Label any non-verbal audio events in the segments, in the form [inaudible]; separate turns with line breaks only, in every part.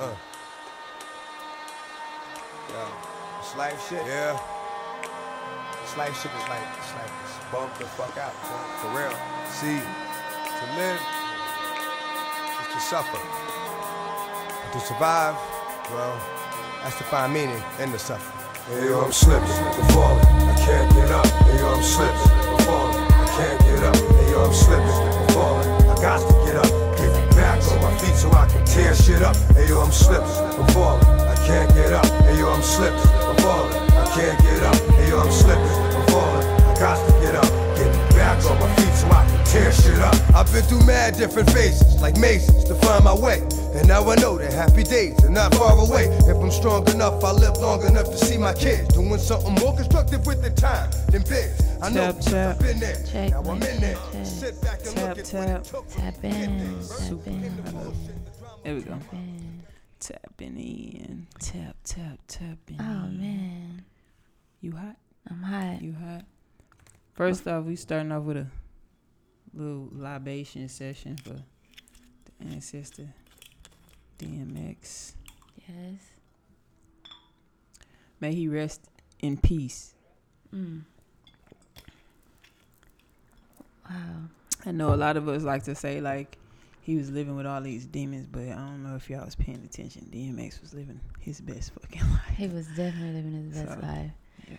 uh. Yeah. It's life shit. Yeah. This life shit is like, it's like, it's bump the fuck out. For real. See, to live is to suffer. To survive, well, that's to find meaning in the suffering.
Hey yo, I'm slipping, I'm falling, I can't get up. Hey yo, I'm slipping, I'm falling, I can't get up. Hey yo, I'm slipping, I'm falling, I got to get up. Feet so I can tear shit up. Hey yo, I'm slipping, I'm falling, I can't get up. Hey yo, I'm slipping, I'm falling, I can't get up. Hey yo, I'm slipping, I'm falling, I got to get up. Get back on my feet so I can tear shit up.
I've been through mad different phases, like mazes, to find my way. And now I know that happy days are not far away. If I'm strong enough, I live long enough to see my kids doing something more constructive with the time than biz. I know
Tap,
because
tap.
I've been there.
Check,
now I'm in there.
check.
Sit back and
Tap,
look at what
tap.
it took to
Tap
get
in,
there.
tap in,
There we go.
tap in.
Tapping in. Tap, tap, tapping.
Oh
in.
man,
You hot?
I'm hot.
You hot? First off, we starting off with a little libation session for the ancestor DMX.
Yes.
May he rest in peace.
Mm. Wow.
I know a lot of us like to say like he was living with all these demons, but I don't know if y'all was paying attention. DMX was living his best fucking [laughs] life.
He was definitely living his best
So,
life.
yeah.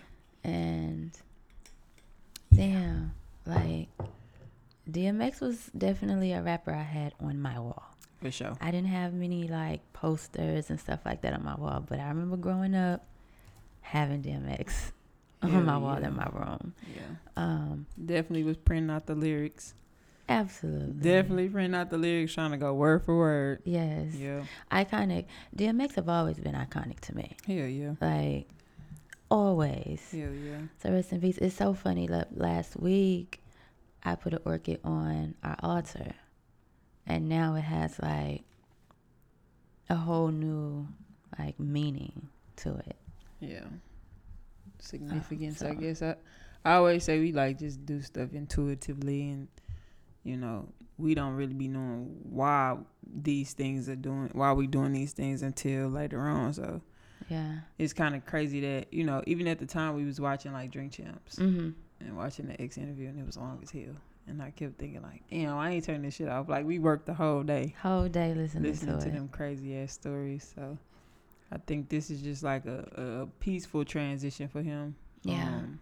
And damn, like DMX was definitely a rapper I had on my wall.
For sure.
I didn't have many like posters and stuff like that on my wall, but I remember growing up having DMX [laughs] on my wall in my room.
Yeah.
Um,
Definitely was printing out the lyrics.
Absolutely.
Definitely printing out the lyrics, trying to go word for word.
Yes.
Yeah.
Iconic. DMX have always been iconic to me.
Hell yeah.
Like always.
Hell yeah.
So rest in peace. It's so funny. Like, last week, I put an orchid on our altar, and now it has like a whole new like meaning to it.
Yeah. Significance, I
so-
guess. I, I always say we like just do stuff intuitively and you know, we don't really be knowing why these things are doing why we doing these things until later on. So
Yeah.
it's kind of crazy that, you know, even at the time we was watching like Drink Champs
Mm-hmm.
and watching the X interview and it was long as hell. And I kept thinking like, damn, I ain't turning this shit off. Like we worked the whole day
Whole day listening,
listening
to,
to them crazy ass stories. So I think this is just like a, a peaceful transition for him.
Yeah.
Um,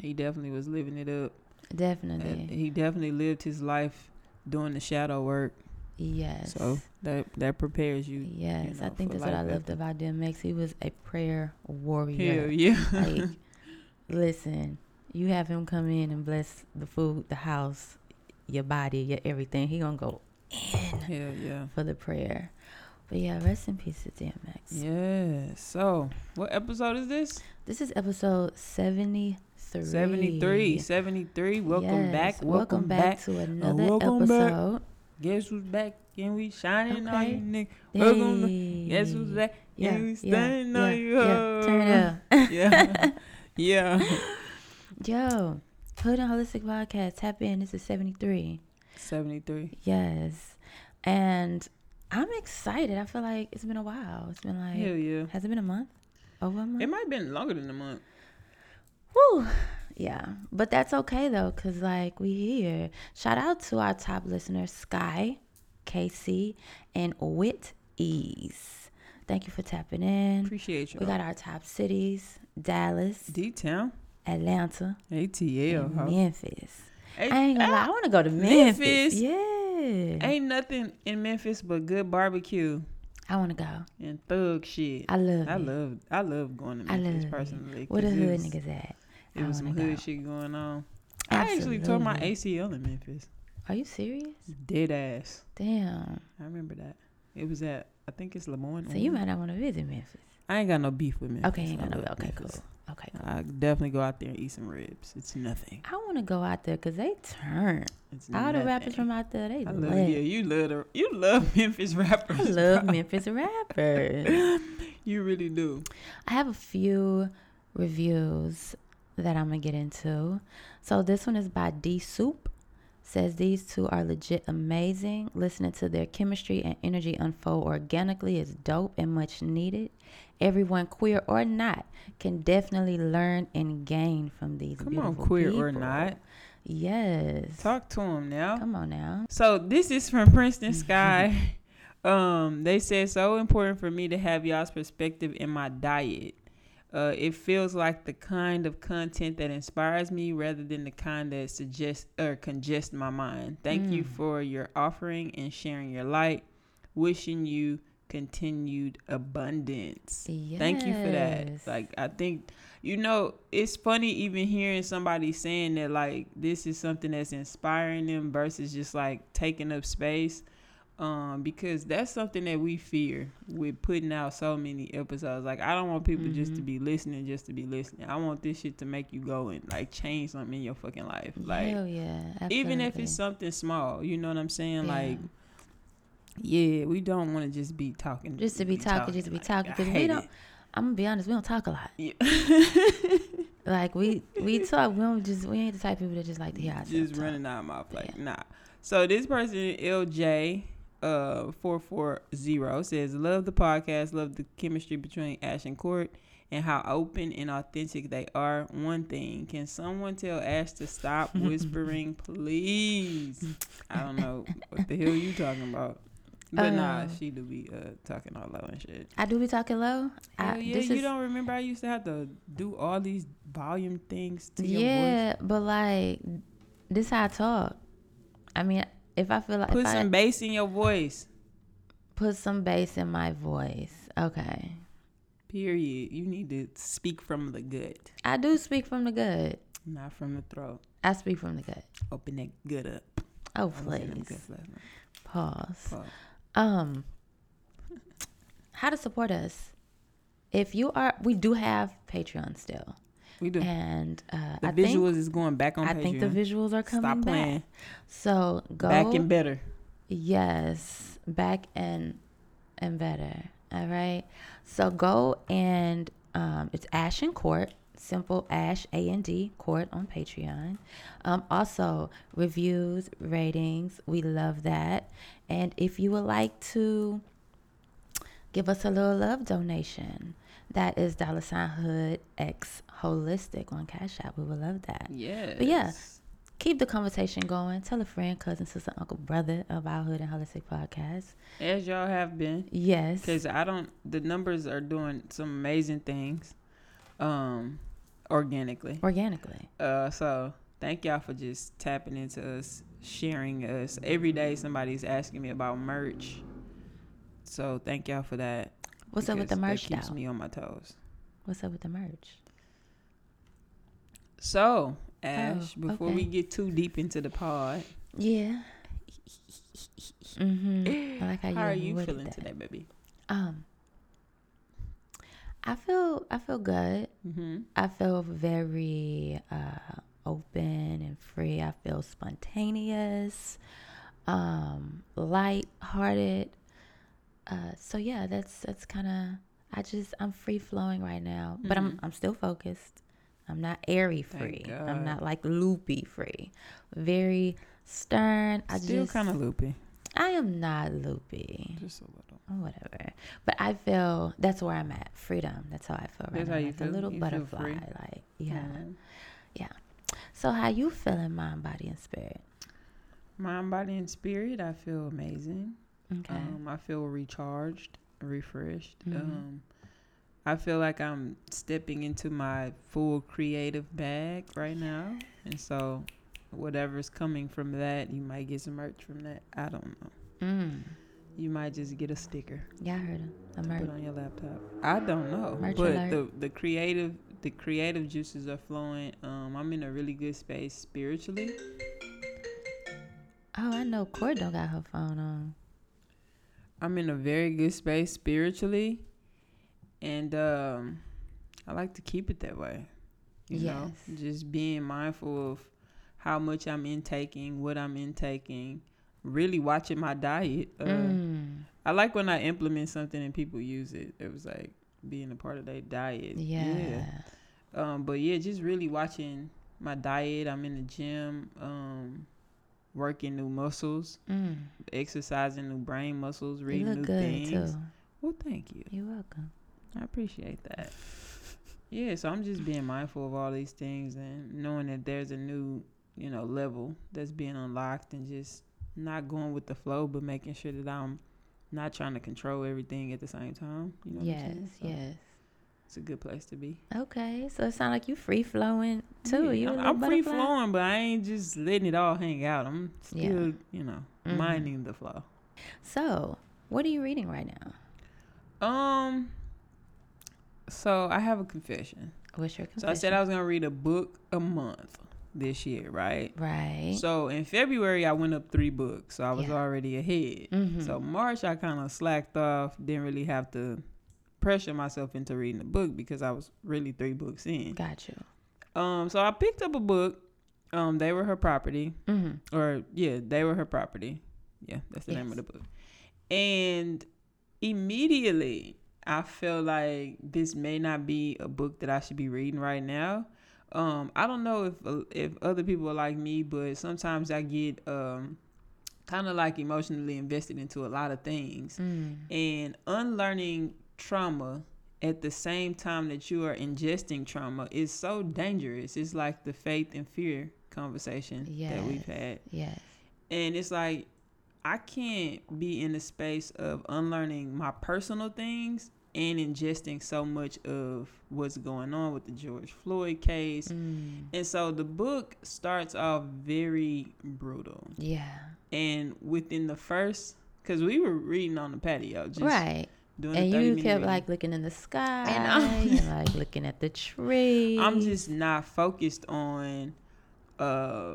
he definitely was living it up.
Definitely.
And he definitely lived his life doing the shadow work.
yes.
So that that prepares you.
yes. I
know,
think that's what I loved about DMX. He was a prayer warrior.
Hell yeah.
like, [laughs] listen, you have him come in and bless the food, the house, your body, your everything. He gonna go in
Hell yeah.
for the prayer. But yeah, rest in peace to DMX.
Yeah. So what episode is this?
This is episode seventy three.
73. 73. Welcome back. Welcome, back.
to another
welcome back.
episode.
Guess who's back? And we shining on
Okay.
you niggas. Welcome back. Guess who's back?
Yeah,
and we
yeah,
standing
yeah,
on you.
yeah. Turn it up. [laughs]
yeah. [laughs] yeah.
Yo, Hood and Holistic Podcast. Tap in. This is seventy three.
73.
Yes, and I'm excited. I feel like it's been a while. It's been like
Hell yeah.
has it been a month? Over a month?
It might have been longer than a month.
Whew. Yeah, but that's okay though, cause like we here. Shout out to our top listeners, Sky, KC, and Wit Ease. Thank you for tapping in.
Appreciate you.
We got our top cities: Dallas,
D Town.
Atlanta,
ATL.
and
ho.
Memphis.
Hey,
I ain't gonna lie, I
ah,
want to go to Memphis.
Memphis.
Yeah,
Ain't nothing in Memphis but good barbecue
I want to go.
and thug shit.
I love
I
it.
love I love going to Memphis
I love
personally.
Where the hood niggas at?
It was oh
some
hood shit going on. I actually tore my ACL in Memphis.
Are you serious?
Dead ass.
Damn.
I remember that. It was at I think it's Lemoyne.
So you might not want to visit Memphis.
I ain't got no beef with Memphis.
Okay, ain't got no. Okay, cool. Okay, cool.
I definitely go out there and eat some ribs. It's nothing.
I want to go out there because they turn.
It's
All the rappers from out there, they
I
lit.
love yeah, you love the, you love [laughs] Memphis rappers.
I love
bro.
Memphis rappers. [laughs]
You really do.
I have a few reviews that I'm gonna get into. So this one is by D Soup. says these two are legit amazing. Listening to their chemistry and energy unfold organically is dope and much needed. Everyone, queer or not, can definitely learn and gain from these.
Come on, queer or not.
Yes.
Talk to him now.
Come on now.
So this is from Princeton [laughs] Sky. um, they said so important for me to have y'all's perspective in my diet. Uh, it feels like the kind of content that inspires me rather than the kind that suggests or congest my mind. Thank you
Mm.
for your offering and sharing your light. Wishing you continued abundance. Thank you for that. Like I think you know, it's funny even hearing somebody saying that like this is something that's inspiring them versus just like taking up space. Um, because that's something that we fear with putting out so many episodes. Like I don't want people just to
Mhm.
be listening just to be listening. I want this shit to make you go and like change something in your fucking life. Like
Hell yeah.
even if it's something small, you know what I'm saying?
Yeah.
Like yeah, we don't want to just be talking.
Just to be talking, just to be
Like,
talking, Because we don't-
it.
I'm gonna be honest, we don't talk a lot.
Yeah. [laughs]
Like we we [laughs] talk, we don't just we ain't the type of people that just like to hear ourselves
just running out of mouth like
Yeah.
nah. So this person LJ uh four four zero says love the podcast, love the chemistry between Ash and Court and how open and authentic they are. One thing, can someone tell Ash to stop [laughs] whispering, please? I don't know what the hell you talking about. But nah,
Um,
she do be uh talking all low and shit.
I do be talking low. I,
Hell yeah, you
is,
don't remember I used to have to do all these volume things to your voice.
yeah, but like this how I talk. I mean, if I feel like
Put some
I
bass in your voice.
put some bass in my voice, okay.
Period. You need to speak from the gut,
I do speak from the gut.
not from the throat.
I speak from the gut.
Open that gut up.
Oh
I was in
please,
guts last night.
pause.
Pause.
Um, how to support us? If you are, we do have Patreon still,
We do.
and uh,
the
I
visuals
think
is going back on
I think the visuals are coming
Stop playing.
back. So go
Back and better.
Yes, back and and better. All right. So go and um, it's Ash and Court. Simple Ash A and D Court on Patreon. Um, also reviews, ratings. We love that. And if you would like to give us a little love donation, that is dollar sign hood x holistic on Cash App. We would love that.
Yeah.
But yeah, keep the conversation going. Tell a friend, cousin, sister, uncle, brother of our Hood and Holistic podcast.
As y'all have been.
Yes.
Because I don't, the numbers are doing some amazing things um, organically.
Organically.
Uh, so thank y'all for just tapping into us, sharing us. Every day somebody's asking me about merch. So thank y'all for that.
What's up with the merch
That keeps
though?
me on my toes.
What's up with the merch?
So, Ash, before
okay.
we get too deep into the pod,
Yeah. mm-hmm. I like how,
how are
you
you feeling
that.
today, baby?
Um, I feel I feel good.
Mm-hmm.
I feel very uh, open and free. I feel spontaneous, um, light-hearted. Uh, so yeah, that's that's kind of. I just I'm free flowing right now, but I'm
Mhm.
I'm still focused. I'm not airy free. I'm not like loopy free. Very stern. I
Still kind of loopy.
I am not loopy.
Just a little.
whatever. But I feel that's where I'm at. Freedom. That's how I feel right
That's
now.
how you
like
feel?
a little
You
butterfly. Like yeah.
Mhm.
So how you feeling, mind, body, and spirit?
Mind, body, and spirit. I feel amazing.
Okay.
Um, I feel recharged, refreshed.
Mhm.
Um, I feel like I'm stepping into my full creative bag right now, and so whatever's coming from that, you might get some merch from that. I don't know.
mm.
You might just get a sticker
Yeah, I heard. A merch.
put on your laptop. I don't know,
Merch
but
alert.
the the creative the creative juices are flowing. Um, I'm in a really good space spiritually.
Oh, I know. Court don't got her phone on.
I'm in a very good space spiritually, and um, I like to keep it that way. You know, just being mindful of how much I'm intaking, what I'm intaking, really watching my diet. Uh,
Mm.
I like when I implement something and people use it. It was like being a part of their diet.
Yeah.
Um, but yeah, just really watching my diet. I'm in the gym. Um, working new muscles,
Mm.
exercising new brain muscles, reading new
good
things.
too.
Well, thank you.
You're welcome.
I appreciate that. Yeah, so I'm just being mindful of all these things and knowing that there's a new, you know, level that's being unlocked and just not going with the flow, but making sure that I'm not trying to control everything at the same time. You know
yes?
So
yes.
It's a good place to be.
Okay, so it sounds like you free flowing too.
Yeah,
you
I'm, I'm free flowing, but I ain't just letting it all hang out. I'm still,
Yeah.
you know,
Mhm.
minding the flow.
So, what are you reading right now?
Um, so I have a confession.
What's your confession?
So I said I was gonna read a book a month this year, right?
right.
So in February I went up three books, so I was
Yeah.
already ahead.
Mhm.
So March I kind of slacked off, didn't really have to pressure myself into reading a book because I was really three books in.
got you.
Um, so I picked up a book. Um, they were her property,
Mm-hmm.
or yeah, they were her property. Yeah, that's the name of the book. And immediately I felt like this may not be a book that I should be reading right now. Um, I don't know if if other people are like me, but sometimes I get um kind of like emotionally invested into a lot of things
Mm.
and unlearning trauma at the same time that you are ingesting trauma is so dangerous. It's like the faith and fear conversation that we've had.
Yes.
And it's like I can't be in the space of unlearning my personal things and ingesting so much of what's going on with the George Floyd case.
Mm.
And so the book starts off very brutal.
Yeah.
And within the first because we were reading on the patio, just
right.
Doing
And you kept
reading.
like looking in the sky and,
I'm- [laughs]
and [laughs] like looking at the tree.
I'm just not focused on uh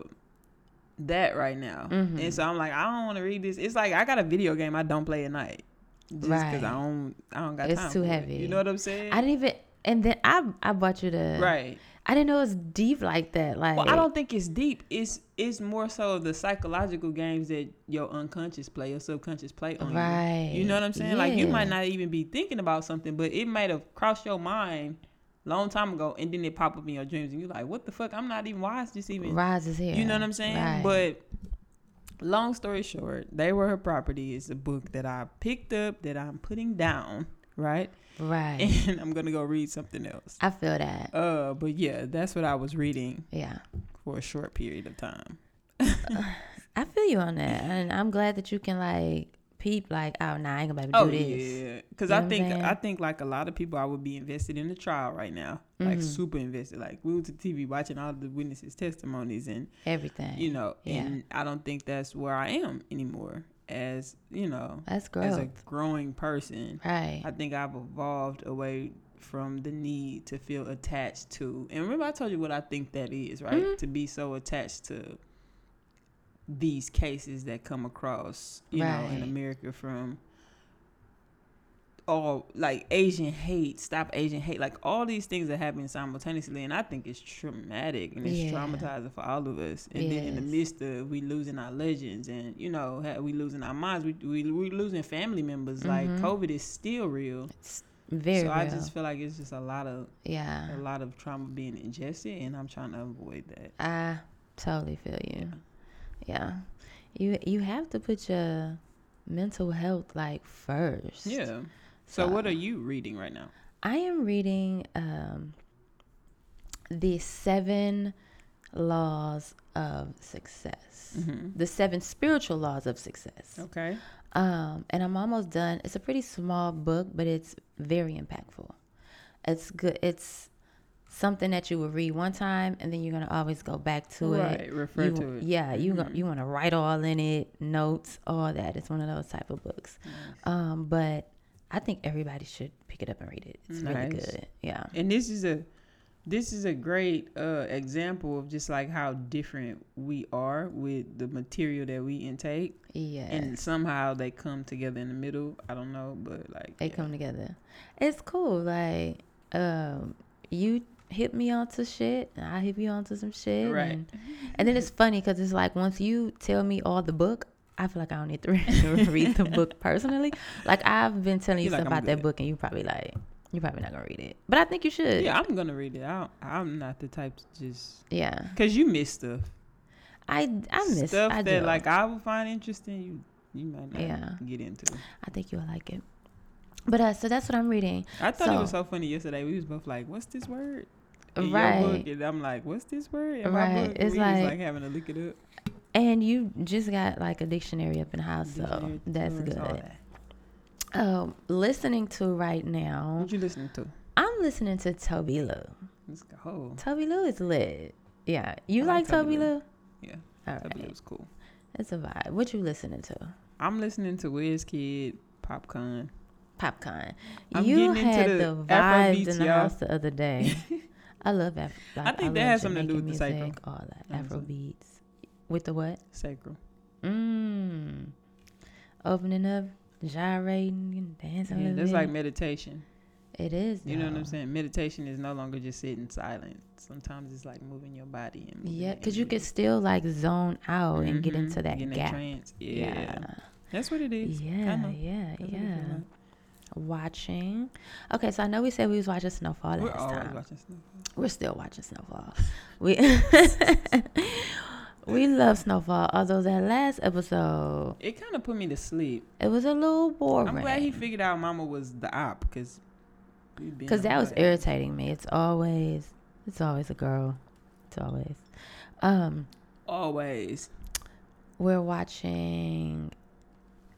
that right now.
Mhm.
And so I'm like, I don't want to read this. It's like I got a video game I don't play at night. Just because
Right.
I don't I don't got
It's
time.
too
for it.
heavy.
You know what I'm saying?
I didn't even. And then I I bought you the
right.
I didn't know it was deep like that. Like
Well, I don't think it's deep. It's it's more so the psychological games that your unconscious play, your subconscious play on
Right.
you. You know what I'm saying? Yeah. Like you might not even be thinking about something, but it might have crossed your mind long time ago, and then it pop up in your dreams, and you're like, "What the fuck? I'm not even. Is this even?"
Rise is here.
You know what I'm saying?
Right.
But long story short, they were her property is a book that I picked up that I'm putting down, right?
right. [laughs]
And I'm gonna go read something else.
I feel that.
Uh, but yeah, that's what I was reading
Yeah.
for a short period of time. [laughs]
I feel you on that, and I'm glad that you can like peep like, oh, nah, I ain't gonna be able to
Oh
do this.
yeah, because I think? I think like a lot of people, I would be invested in the trial right now, like
Mhm.
super invested. Like we were to TV watching all the witnesses' testimonies, and
Everything.
you know,
Yeah.
and I don't think that's where I am anymore. As you know,
That's
as a growing person,
Right.
I think I've evolved away from the need to feel attached to. And remember, I told you what I think that is, right?
Mhm.
To be so attached to these cases that come across, you know, in America from all like Asian hate, stop Asian hate, like all these things that happen simultaneously, and I think it's traumatic and it's
Yeah.
traumatizing for all of us. And then in the midst of we losing our legends, and you know, we losing our minds, we we we losing family members. Like
Mhm.
COVID is still real.
It's very
so I just feel like it's just a lot of
yeah.
a lot of trauma being ingested, and I'm trying to avoid that.
I totally feel you. Yeah. You you have to put your mental health like first.
Yeah. So what are you reading right now?
I am reading um the seven laws of success.
Mm-hmm.
The seven spiritual laws of success.
Okay.
Um, and I'm almost done. It's a pretty small book, but it's very impactful. It's good. It's something that you will read one time, and then you're gonna always go back to it.
Right. Refer
You-
to it.
Yeah, you go,
Mhm.
you want to write all in it, notes, all that. It's one of those type of books. Um, but I think everybody should pick it up and read it. It's really good. Yeah.
And this is a this is a great uh, example of just like how different we are with the material that we intake,
Yeah.
and somehow they come together in the middle. I don't know, but like
they
yeah.
come together. It's cool. Like, um, you hit me onto shit, and I hit you onto some shit.
Right.
And, and then it's funny because it's like once you tell me all the book, I feel like I don't need to [laughs] read, the book personally. Like I've been telling you
You're like,
stuff
"I'm
about that book, and you probably like you're probably not gonna read it. But I think you should.
Yeah, I'm gonna read it. I don't, I'm not the type to just
Yeah.
because you miss stuff.
I I miss
stuff
I
that
do.
like I would find interesting. You you might not
Yeah.
get into.
I think you'll like it. But uh, so that's what I'm reading.
I thought it was
So-
so funny yesterday. We was both like, "What's this word?" In
Right.
book, and I'm like, "What's this word?" In
Right.
my book,
It's
we
like-
was like having to look it up.
And you just got like a dictionary up in the house, so that's good.
that.
Um, listening to right now,
What you listening to?
I'm listening to Tobi Lou.
Let's go. Oh,
Tobi Lou is lit. Yeah, you
I
like,
like
Tobi
Tobi
Lou?
Lou. yeah,
All
that
right,
was cool.
it's a vibe. What you listening to?
I'm listening to Wizkid, Popcorn.
Popcorn.
I'm
you had
the
the, vibes in the
y'all.
house the other day. [laughs] I love Af- like,
I think that has something to do with the
music, All that Afro beats. With the what?
Sacral.
Mmm. Opening up, gyrating, and dancing.
Yeah, that's like meditation.
it is.
You know what I'm saying? Meditation is no longer just sitting silent. Sometimes it's like moving your body and
Yeah, because you can still like zone out and get into mm-hmm. that
Get in
gap.
trance. Yeah.
yeah.
that's what it is.
Yeah,
Kinda.
yeah,
That's what it feel
yeah.
like.
Watching. Okay, so I know we said we was watching Snowfall
We're
last time.
watching stuff.
We're still watching Snowfall. [laughs] We [laughs] we love Snowfall. Although that last episode,
It kind of put me to sleep.
it was a little boring.
I'm glad he figured out Mama was the op because
because that was irritating me. It's always it's always a girl. It's always. Um,
always.
we're watching.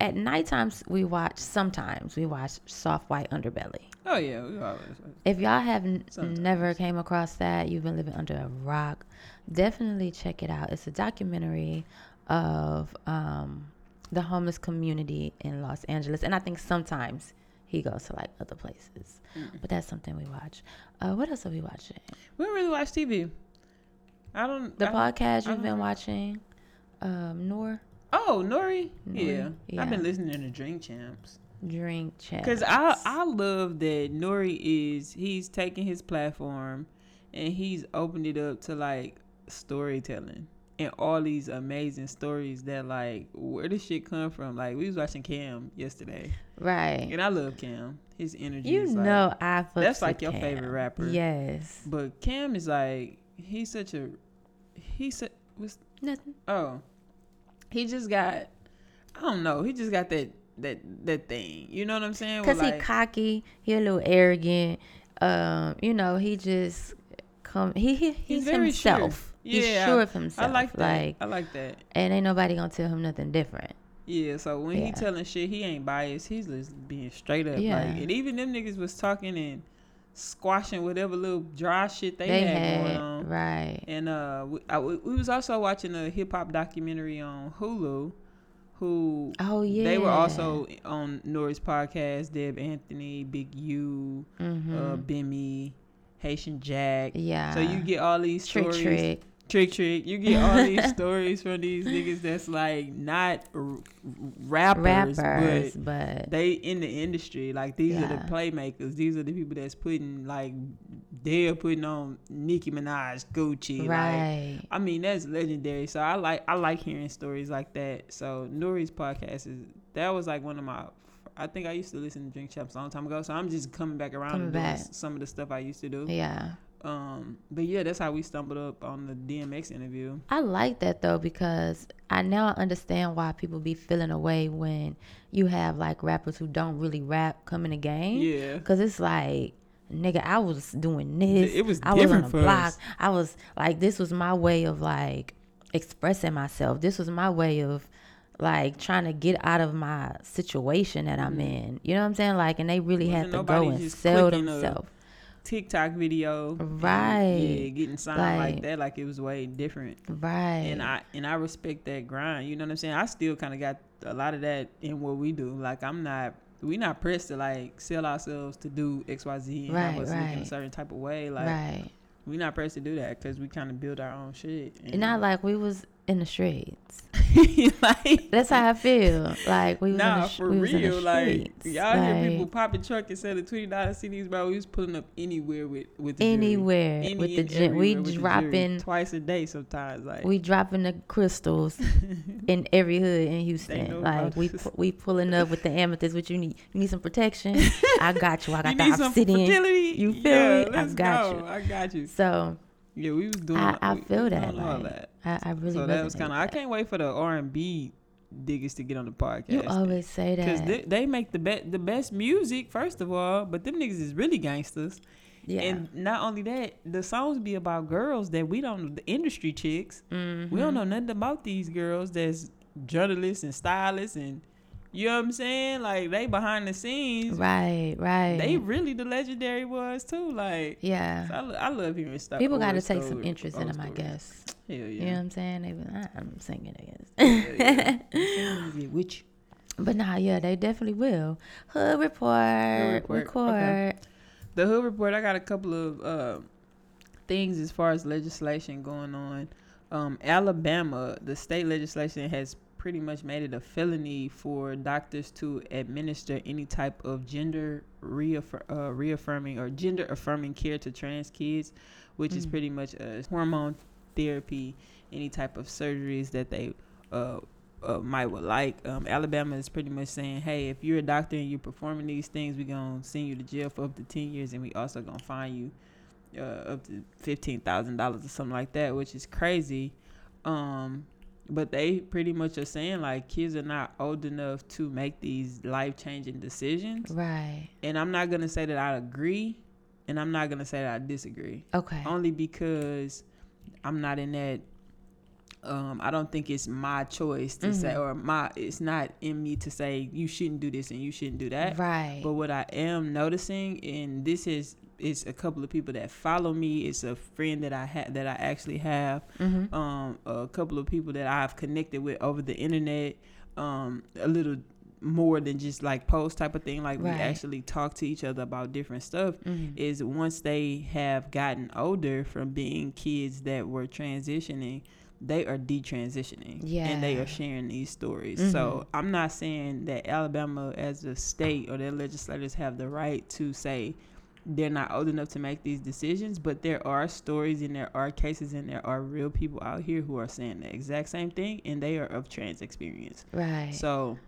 At night times we watch. Sometimes we watch Soft White Underbelly.
Oh yeah, we always.
If y'all have n- never came across that, you've been living under a rock. Definitely check it out. It's a documentary of um, the homeless community in Los Angeles, and I think sometimes he goes to like other places. But that's something we watch. Uh, what else are we watching?
We don't really watch TV. I don't.
The
I,
podcast
I
you've been
don't-
watching, um, Nor
Oh, Nori.
N.O.R.E.,
Yeah.
yeah.
I've been listening to Drink Champs.
Drink Chat.
Cause I I love that N.O.R.E. is he's taking his platform and he's opened it up to like storytelling and all these amazing stories that like where does shit come from? Like we was watching Cam yesterday
right.
and I love Cam. His energy
You
is like,
know I
that's like your
Cam.
favorite rapper.
Yes.
But Cam is like he's such a he's a, was
Nothing.
oh he just got I don't know he just got that that that thing you know what I'm saying
Cause he cocky, he a little arrogant. Um, you know, he just come. He, he he's,
sure.
himself. he's
Yeah,
sure of himself.
I like that.
Like,
I like that.
and ain't nobody gonna tell him nothing different.
Yeah, so when he telling shit, he ain't biased. He's just being straight up.
Yeah.
Like, and even them niggas was talking and squashing whatever little dry shit they,
They,
had,
had,
going on.
right.
And uh, we, I, we was also watching a hip hop documentary on Hulu. Who
Oh yeah.
they were also on N.O.R.E.'s podcast. Deb Antney, Big U,
hmm
uh, Bimmy, Haitian Jack.
yeah.
So you get all these
trick
stories.
trick.
Trick Trick. You get all these [laughs] stories from these niggas that's like not r- rappers,
rappers,
but
but
they in the industry. Like these are the playmakers. These are the people that's putting like they're putting on Nicki Minaj, Gucci. Like,
right.
I mean that's legendary. So I like I like hearing stories like that. So N.O.R.E.'s podcast is that was like one of my. I think I used to listen to Drink Champs a long time ago. So I'm just coming back around
Coming
and doing
back.
some of the stuff I used to do.
yeah.
Um, but yeah, that's how we stumbled up on the DMX interview.
I like that though because I now understand why people be feeling away when you have like rappers who don't really rap come in the game.
Yeah.
Cause it's like, nigga, I was doing this.
It was
I was on
different
the
for
block.
us.
I was like, this was my way of like expressing myself. This was my way of like trying to get out of my situation that I'm in. You know what I'm saying? Like, and they really had
Mm-hmm.
To go and sell themselves.
TikTok video, and,
Right.
yeah, getting signed like,
Like-
that, like it was way different.
Right.
And I and I respect that grind. You know what I'm saying? I still kind of got a lot of that in what we do. Like I'm not, we not pressed to like sell ourselves to do X Y Z and have
Right,
us look in a certain type of way. Like
right.
we not pressed to do that because we kind of build our own shit.
And not like we was in the streets. [laughs]
like
That's how I feel. Like we was in
Nah,
the, sh-
for
we was in the
real. Like y'all hear people popping truck and selling twenty dollars CDs, bro. We was pulling up anywhere with with the
anywhere
Any
with the gen- we
everywhere with the jury.
dropping
twice a day sometimes. Like
we dropping the crystals [laughs] in every hood in Houston. Like we pu- we pulling up with the amethyst. What you need? You need some protection. [laughs] I got you. I got
you
the obsidian.
fertility.
You feel
yeah,
me? I got
go.
you.
I got you.
So
Yeah, we was doing.
I, I
we-
feel
we
that.
doing all that.
I, I really.
so that was kind of. I can't wait for the R and B diggers to get on the podcast.
You always say
Because
that.
they, they make the best the best music first of all, but them niggas is really gangsters.
yeah.
And not only that, the songs be about girls that we don't the industry chicks.
mm-hmm.
We don't know nothing about these girls that's journalists and stylists and you know what I'm saying? Like they behind the scenes.
Right. Right.
They really the legendary ones too. Like
yeah.
so I, I love hearing stuff.
People got to take some interest in them, I guess.
Hell yeah.
You know what I'm saying? They like, I'm singing, I guess.
Yeah, [laughs] yeah. Which
But nah, yeah, they definitely will. Hood report,
report,
record.
okay. the Hood Report, I got a couple of uh, things as far as legislation going on. Um, Alabama, the state legislation has pretty much made it a felony for doctors to administer any type of gender reaffir- uh, reaffirming or gender affirming care to trans kids, which is
Mm.
pretty much a hormone therapy, any type of surgeries that they uh, uh, might would like. Um, Alabama is pretty much saying, hey, if you're a doctor and you're performing these things, we're gonna send you to jail for up to ten years, and we also gonna fine you uh, up to fifteen thousand dollars or something like that, which is crazy. Um, but they pretty much are saying like kids are not old enough to make these life changing decisions,
Right.
and I'm not gonna say that I agree, and I'm not gonna say that I disagree
Okay.
only because I'm not in that. Um, I don't think it's my choice to say,
Mhm.
or my. It's not in me to say you shouldn't do this and you shouldn't do that.
Right.
But what I am noticing, and this is, it's a couple of people that follow me. It's a friend that I had that I actually have.
mm-hmm.
Um, a couple of people that I've connected with over the internet. Um, a little more than just like post type of thing. Like we actually talk to each other about different stuff
mm-hmm.
is once they have gotten older from being kids that were transitioning, they are detransitioning. And they are sharing these stories.
Mhm.
So I'm not saying that Alabama as a state or their legislators have the right to say they're not old enough to make these decisions, but there are stories and there are cases and there are real people out here who are saying the exact same thing and they are of trans experience.
Right.
So,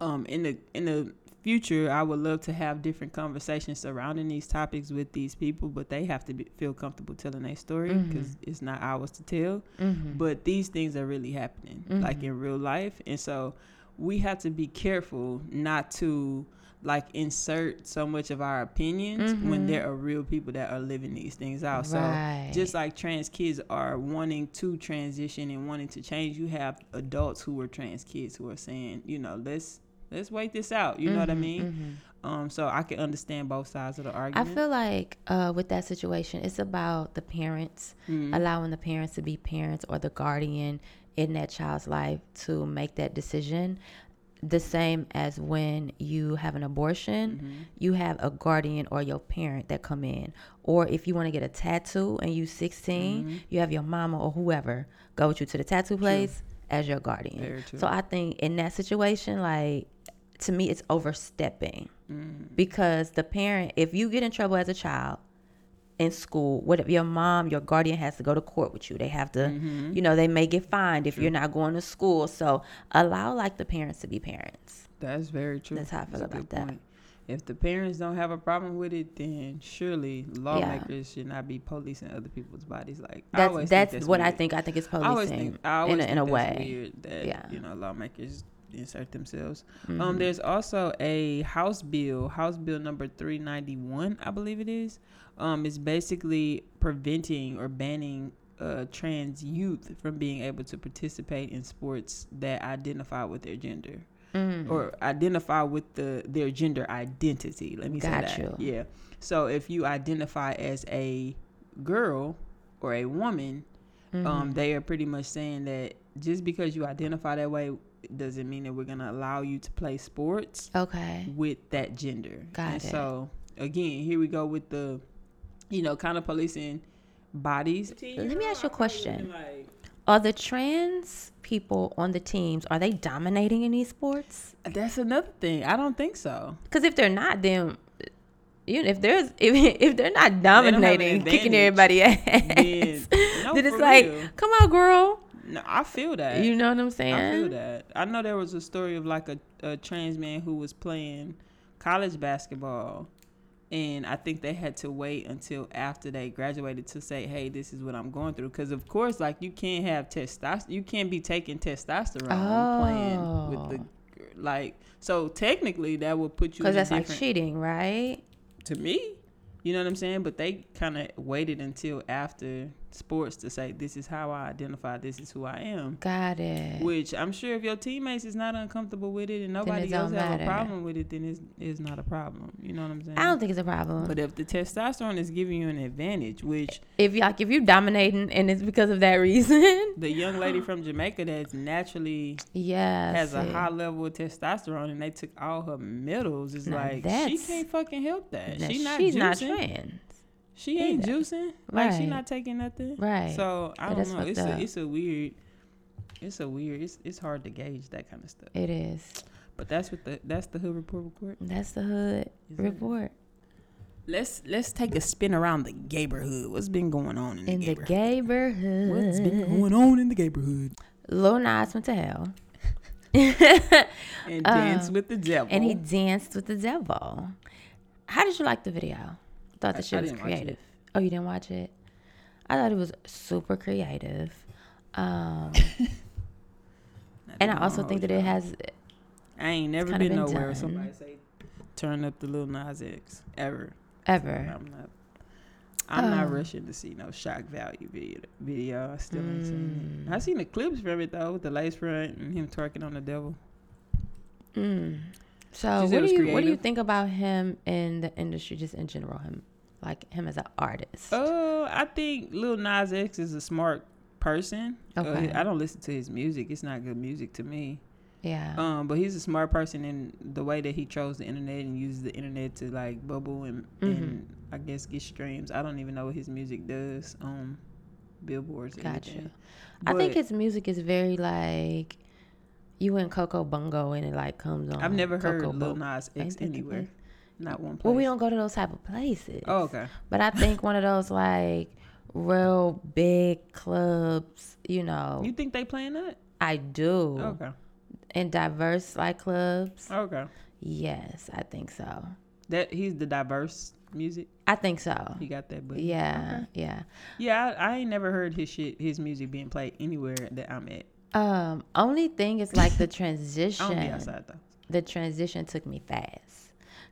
um, in the in the future, I would love to have different conversations surrounding these topics with these people, but they have to be, feel comfortable telling their story because it's not ours to tell.
mm-hmm.
But these things are really happening, like
Mhm.
in real life, and so we have to be careful not to like insert so much of our opinions when
Mhm.
there are real people that are living these things out. So just like trans kids are wanting to transition and wanting to change, you have adults who are trans kids who are saying, you know, let's let's wait this out. You know what I
Mhm,
mean?
mhm.
Um, so I can understand both sides of the argument.
I feel like uh, with that situation, it's about the parents
Mhm.
allowing the parents to be parents or the guardian in that child's life to make that decision. The same as when you have an abortion,
Mhm.
you have a guardian or your parent that come in. Or if you want to get a tattoo and you 16,
Mhm.
you have your mama or whoever go with you to the tattoo place as your guardian.
True.
So I think in that situation, like to me, it's overstepping
Mhm.
because the parent, if you get in trouble as a child in school, what if your mom, your guardian has to go to court with you? They have to,
Mhm.
you know, they may get fined if you're not going to school. So allow like the parents to be parents.
That's very true.
That's how I feel
a
about that.
point. If the parents don't have a problem with it, then surely lawmakers should not be policing other people's bodies. Like
That's that's,
think
what I think. I think it's policing
think I always
in a,
think
in a
that's
way.
weird that
Yeah.
you know lawmakers insert themselves.
Mhm.
Um, there's also a House bill, House Bill number 391, I believe it is. Um, it's basically preventing or banning uh, trans youth from being able to participate in sports that identify with their gender
Mhm.
or identify with the their gender identity. Let me
Got
say that.
you.
Yeah. So if you identify as a girl or a woman, um,
Mhm.
they are pretty much saying that just because you identify that way doesn't mean that we're gonna allow you to play sports
okay.
with that gender.
Got
and
it.
So again, here we go with the, you know, kind of policing bodies.
Let me ask you a question. Are the trans people on the teams are they dominating in these sports?
That's another thing. I don't think so.
Because if they're not, then you know, if there's [laughs] if, if they're not dominating, kicking everybody ass, [laughs]
Then, no,
then it's like,
real.
come on, girl.
no, I feel that.
You know what I'm saying?
I feel that. I know there was a story of like a, a trans man who was playing college basketball and I think they had to wait until after they graduated to say, "Hey, this is what I'm going through." Because of course, like you can't have testosterone, you can't be taking testosterone playing with the oh. like. So technically, that would put you
Because that's like cheating, right?
to me. You know what I'm saying? But they kind of waited until after sports to say, "This is how I identify. This is who I am."
Got it.
Which I'm sure if your teammates is not uncomfortable with it and nobody else have a problem with it, then it's, it's not a problem. You know what I'm saying?
I don't think it's a problem.
But if the testosterone is giving you an advantage, which
if you like, if you're dominating and it's because of that reason, [laughs]
the young lady from Jamaica that's naturally
yeah,
has a high level of testosterone and they took all her medals, is like she can't fucking help that.
Now,
She not
she's
juicing.
not trans.
She ain't
either.
juicing. Like she not taking nothing.
Right.
So I don't know. It's a it's a weird. It's a weird. It's it's hard to gauge that kind of stuff.
It is.
But that's what the that's the hood report report.
That's the hood
Is it?
report.
Let's let's take a spin around the neighborhood. What's been going on in the
In the
neighborhood. What's been going on in the neighborhood?
Lil Nas went to hell. [laughs]
And danced
Um,
with the devil.
and he danced with the devil. How did you like the video? Thought the shit
I
was
didn't watch it.
creative. Oh, you didn't watch it? I thought it was super creative. Um, [laughs] and I also think that it has
I ain't never been nowhere.
done.
Somebody say turn up the Lil Nas X ever.
ever.
I'm not. I'm not
Oh.
rushing to see no shock value video. Video. I still ain't seen
Mm.
it. I seen the clips from it though, with the lace front and him twerking on the devil.
Mm. So what do you what do you think about him in the industry, just in general? Him like him as an artist.
Uh, I think Lil Nas X is a smart person. Uh,
Okay.
I don't listen to his music. It's not good music to me.
yeah.
Um, but he's a smart person in the way that he chose the internet and uses the internet to like bubble and,
Mm-hmm.
and I guess get streams. I don't even know what his music does on billboards. or
Gotcha.
anything.
I think his music is very like you and Coco Bongo and it like comes on.
I've never heard
Coco
Lil
Bo-
Nas X anywhere. Not one place.
Well, we don't go to those type of places.
Oh, okay.
But I think one of those like real big clubs, you know,
You think they playing that?
I do.
Okay.
And diverse like clubs.
Okay.
Yes, I think so.
That he's the diverse music.
I think so.
He got that. But
Yeah,
Okay.
yeah.
Yeah, I, I ain't never heard his shit, his music being played anywhere that I'm at.
Um, only thing is like the [laughs] transition.
don't be outside though.
The transition took me fast.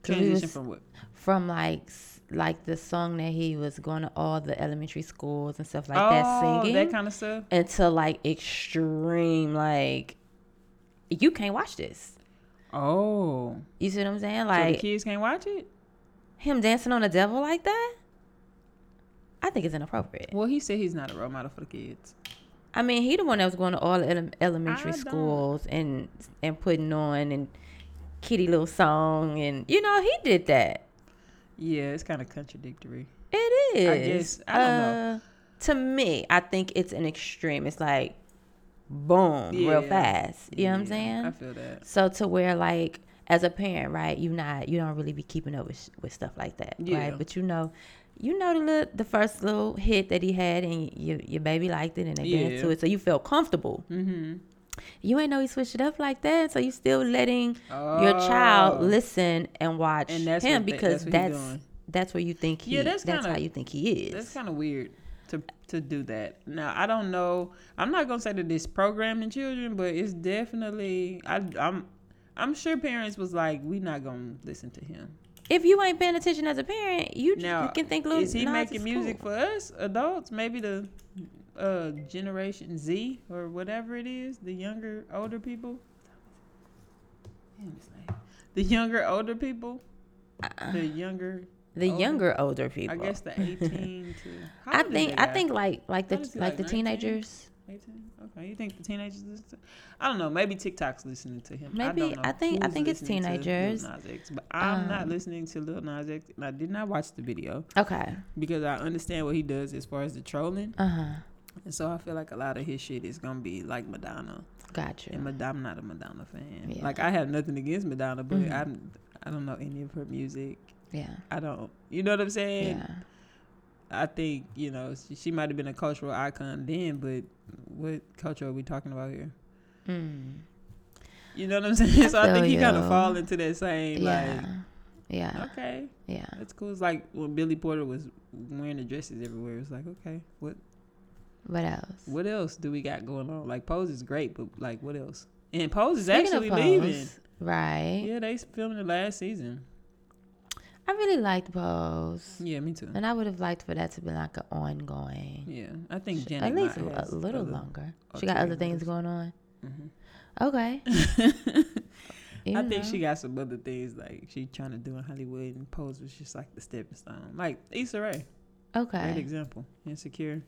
Transition
was-
from what?
from like like the song that he was going to all the elementary schools and stuff like that
oh,
singing
that kind of stuff.
into like extreme like you can't watch this.
Oh,
You see what I'm saying?
so the
Like
kids can't watch it.
him dancing on the devil like that. I think it's inappropriate.
Well, he said he's not a role model for the kids.
I mean, he the one that was going to all the ele- elementary schools and and putting on and kitty little song and you know he did that.
Yeah, it's kind of contradictory.
It is.
I guess- I don't know.
Uh, To me, I think it's an extreme. It's like boom, real fast. You know what I'm saying?
I feel that.
So to where like as a parent, right, you not you don't really be keeping up with with stuff like that,
Yeah.
right? But you know, you know the little, the first little hit that he had, and your your baby liked it, and they danced to it, so you felt comfortable.
Mm-hmm.
You ain't know he switched it up like that, so you still letting your child
Oh.
listen and watch
And that's
him
they-
because
that's what
that's that's, where you think he
Yeah, that's
that's,
kinda-
how you think he is.
That's kind of weird to to do that. Now I don't know. I'm not gonna say that it's programming children, but it's definitely. I, I'm I'm sure parents was like, we not gonna listen to him.
if you ain't paying attention as a parent, you, just,
Now
you can think little
is he making music
cool.
for us adults? Maybe the uh generation Z or whatever it is, the younger older people. Damn, it's late. The younger older people. The younger.
the
older-
younger older people?
I guess the 18 to. [laughs]
I think I think like like the
How old is he,
like
like
the
19?
teenagers.
18? Okay, you think the teenagers listen to? I don't know. Maybe TikTok's listening to him. I,
Maybe-
don't know
I think- I think it's
listening to Lil
teenagers.
X, but I'm not
Um,
listening to Lil Nas X, and I did not watch the video
Okay.
because I understand what he does as far as the trolling,
Uh huh.
And so I feel like a lot of his shit is gonna be like Madonna,
Gotcha.
and Madonna, I'm not a Madonna fan.
Yeah.
Like I have nothing against Madonna, but
Mhm.
I'm I don't know any of her music.
Yeah.
I don't. You know what I'm saying?
Yeah.
I think you know she, she might have been a cultural icon then, but what culture are we talking about here?
Mm.
You know what I'm saying? [laughs] so I think he kind of fall into that same
Yeah.
like
Yeah.
Okay,
Yeah.
that's cool. It's like when Billy Porter was wearing the dresses everywhere. It's like, okay, what
What else?
what else do we got going on? Like Pose is great, but like what else? And Pose is
Speaking
actually
of
leaving.
Right.
Yeah, they filming the last season.
I really liked Pose.
Yeah, me too.
And I would have liked for that to be like an ongoing.
Yeah, I think Janet
At least a, little longer. She got other things going on.
Mhm.
Okay. [laughs]
I think she got some other things like she trying to do in Hollywood, and Pose was just like the stepping stone. Like Issa Rae,
Okay.
great example. Insecure,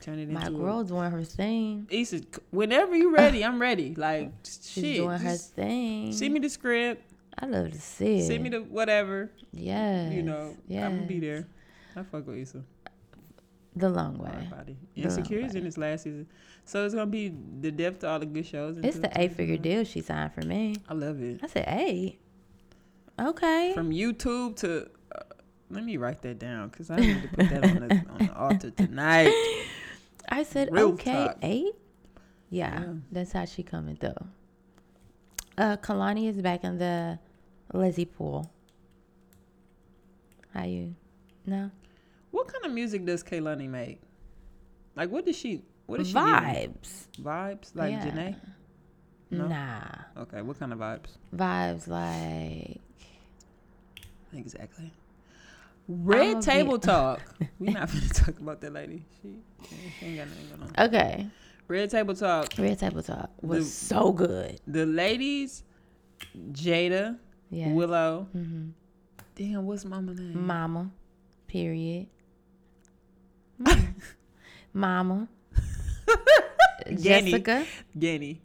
turn it
My girl doing her thing.
Issa, whenever you ready, I'm ready. Like
She's
shit,
doing her thing.
send me the script,
I love to see it.
send me the whatever.
Yeah.
You know,
yes.
I'm gonna be there. I fuck with Issa.
The long way.
Hard body.
The
Insecure is in its last season, so it's gonna be the depth to all the good shows.
It's the eight figure deal she signed for me.
I love it.
I said, eight. Okay.
From YouTube to. Uh, let me write that down because I need to put that on the, on the altar tonight. [laughs]
I said,
Real
okay,
talk.
eight? Yeah,
Yeah.
that's how she coming though. Uh, Kehlani is back in the Lizzie pool. How you? No?
What kind of music does Kehlani make? Like, what does she? What is she? giving?
Vibes.
Vibes like
Yeah.
Janae. No?
Nah.
Okay, what kind of vibes?
Vibes like.
Exactly. Red Table [laughs] Talk. We're not gonna [laughs] talk about that lady. She, ain't got nothing going on.
Okay.
Red Table Talk.
Red Table Talk was
The-
so good.
The ladies, Jada,
Yeah.
Willow.
hmm
Damn, what's mama name?
Mama. Period. [laughs] Mama. Mama. Jessica.
Gammy.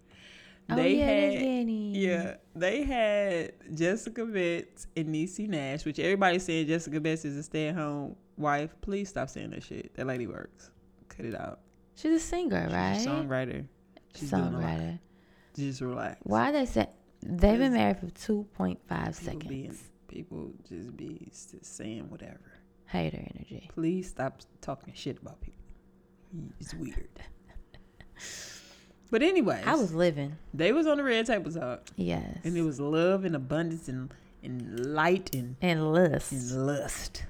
Oh,
They
yeah,
had,
Jenny.
Yeah, they had Jessica Betts and Niecy Nash, which everybody's saying Jessica Betts is a stay-at-home wife. Please stop saying that shit. That lady works. Cut it out.
She's a singer,
She's
right?
a songwriter. She's doing a lot.
Songwriter.
Just relax.
Why they say they've been married for two point five seconds?
being, people just be s- saying whatever.
Hater energy.
Please stop talking shit about people. It's weird. [laughs] but anyway,
I was living.
they was on the red table talk,
Yes.
and it was love and abundance and and light and
and lust.
and lust.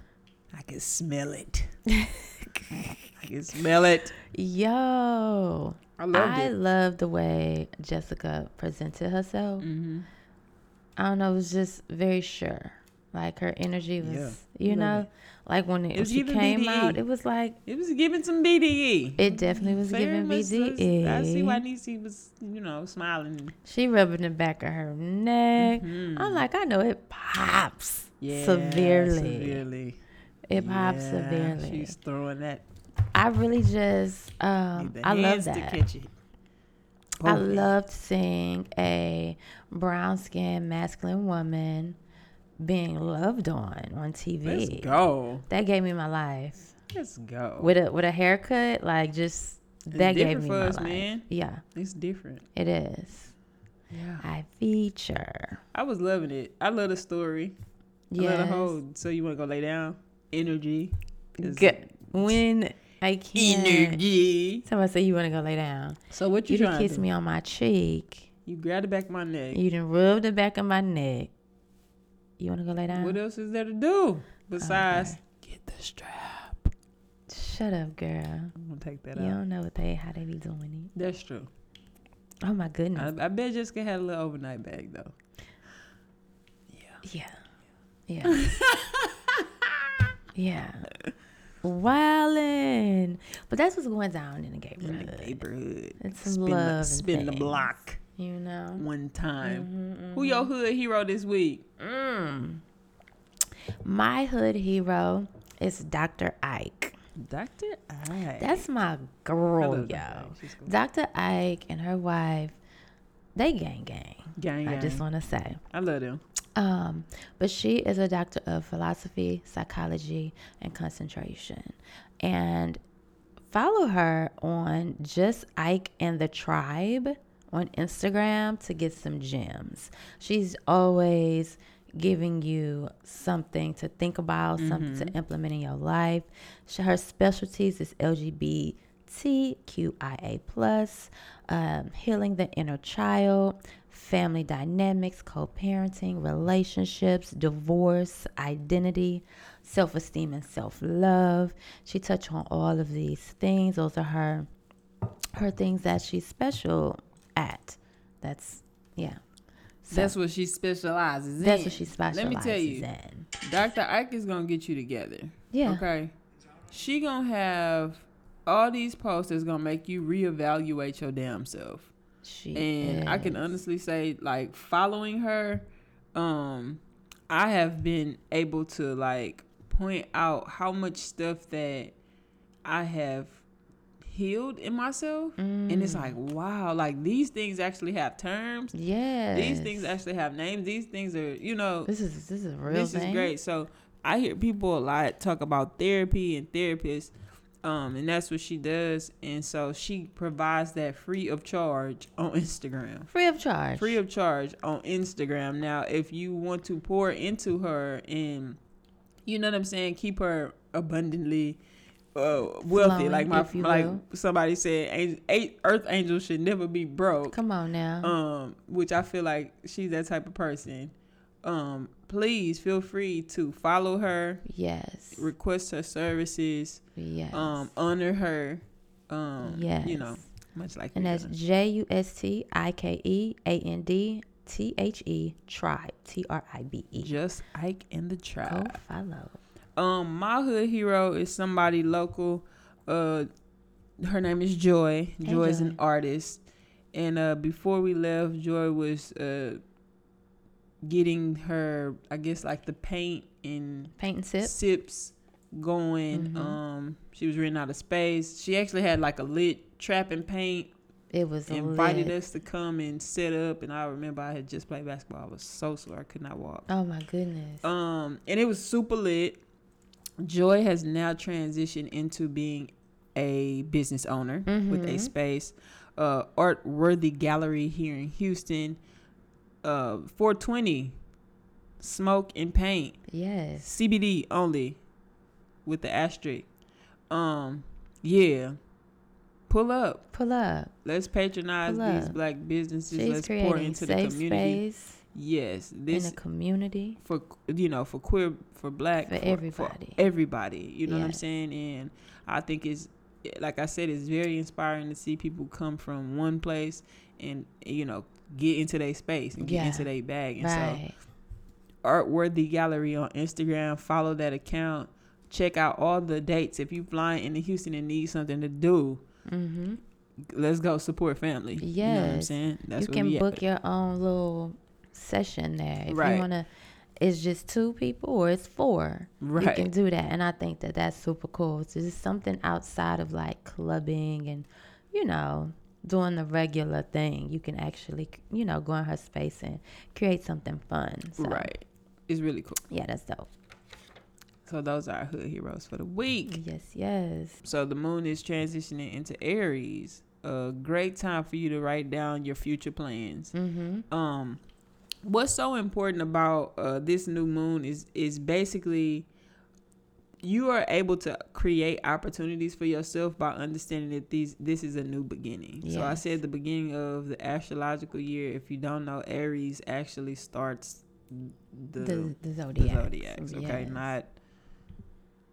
I can smell it. [laughs] I can smell it.
Yo.
I loved
I
it.
love the way Jessica presented herself.
Mm-hmm.
I don't know, it was just very sure. Like her energy was,
Yeah.
you know,
it.
Like when, it,
It
she came
BDE.
out, it was like
It was giving some BDE.
it definitely was
Very
giving BDE.
was- I see why Niecy was, you know, smiling.
She rubbing the back of her neck.
Mhm.
I'm like, I know it pops
Yeah,
severely.
Severely.
It pops
Yeah,
severely.
She's throwing that.
I really just, um, I love that.
it.
I
Both.
loved seeing a brown skinned masculine woman being loved on on TV.
Let's go.
That gave me my life.
Let's go.
With a with a haircut, like just
It's
that gave me my
us,
life.
man.
Yeah,
It's different.
it is.
Yeah.
I feature.
I was loving it. I love the story. I love the whole. So you want to go lay down? Energy.
Good. When I can't.
Energy.
Somebody say you want to go lay down.
So what you,
You
trying to
kiss
do?
me on my cheek.
You grab the back of my neck.
You didn't rub the back of my neck. You want to go lay down?
What else is there to do besides
Okay.
get the strap?
Shut up, girl.
I'm gonna take that
You
out.
don't know what they how they be doing it.
That's true.
Oh my goodness.
I, I bet Jessica had a little overnight bag though.
Yeah. Yeah. yeah. Yeah. [laughs] Wildin'. But that's what's going down in the gay
In the
neighborhood.
neighborhood.
It's some
spin
love
the, spin the block
You know?
one time.
Mhm,
Who your hood hero this week?
Mm. My hood hero is Dr. Ike.
Dr. Ike.
That's my girl, yo.
Dr. Ike. Cool.
Dr. Ike and her wife, they gang gang.
Gang,
I
gang.
just want to say.
I love them.
Um, but she is a doctor of philosophy, psychology, and concentration. And follow her on just Ike and the Tribe on Instagram to get some gems. She's always giving you something to think about, something to implement in your life. Her specialties is LGBTQIA plus, um, healing the inner child, family dynamics, co-parenting, relationships, divorce, identity, self-esteem, and self-love. She touched on all of these things. Those are her her things that she's special at. That's yeah. So
That's what she specializes in.
that's what she specializes
Let me tell you,
in.
Dr. Ike is gonna get you together.
Yeah.
Okay. She gonna have all these posts that's gonna make you reevaluate your damn self.
She
and I can honestly say, like following her, um, I have been able to like point out how much stuff that I have healed in myself, and it's
Mm.
like wow, like these things actually have terms.
Yeah.
These things actually have names. These things are, you know,
This is this is real
this
thing.
is great. So I hear people a lot talk about therapy and therapists, um, and that's what she does. And so she provides that free of charge on Instagram.
Free of charge.
Free of charge on Instagram. Now, if you want to pour into her and you know what I'm saying, keep her abundantly uh, wealthy.
Flowing,
like my like
will.
somebody said, "Angel- eight Earth angels should never be broke
Come on now.
um, which I feel like she's that type of person. Um, please feel free to follow her,
yes.
request her services,
Yes.
um, honor her. Um,
yes.
you know, much like
and that's. J U S T I K E A N D T H E tribe T R I B E.
just Ike and the tribe.
Go follow.
Um, my hood hero is somebody local. Uh, her name is Joy.
Hey,
Joy is an artist, and uh, before we left, Joy was uh getting her, I guess, like the paint and
Paint and sip.
sips going.
Mhm.
Um, she was running out of space. She actually had like a lit trap and paint.
It was
Invited
lit.
us to come and set up, and I remember I had just played basketball. I was so sore I could not walk.
Oh my goodness.
Um, and it was super lit. Joy has now transitioned into being a business owner with a
Mhm.
space, uh, Artworthy gallery here in Houston. Uh, 420, smoke and paint.
yes.
CBD only with the asterisk. Um, yeah. Pull up.
Pull up.
Let's patronize these black businesses.
She's
Let's pour into the community.
space
Yes, this
in a community.
for you know for queer for black
For everybody.
everybody. You know what I'm saying? And I think it's like I said, it's very inspiring to see people come from one place and you know get into their space and get
Yeah.
into their bag. And so
Right.
Artworthy Gallery on Instagram. Follow that account. Check out all the dates. If you flying into Houston and need something to do,
Mm-hmm.
let's go support family. You know what I'm
Yes.
saying? That's
you can book your own little session there if
Right.
you want to it's just two people or it's four
Right.
you can do that and i think that that's super cool it's just something outside of like clubbing and you know doing the regular thing you can actually you know go in her space and create something fun so,
Right. It's really cool.
yeah that's dope
So those are our hood heroes for the week.
yes yes
So the moon is transitioning into Aries. A great time for you to write down your future plans.
mm-hmm
Um, what's so important about uh, this new moon is is basically you are able to create opportunities for yourself by understanding that these this is a new beginning. So I said the beginning of the astrological year. If you don't know, Aries actually starts the
the, the
the
zodiac
zodiacs. Okay,
Yes.
not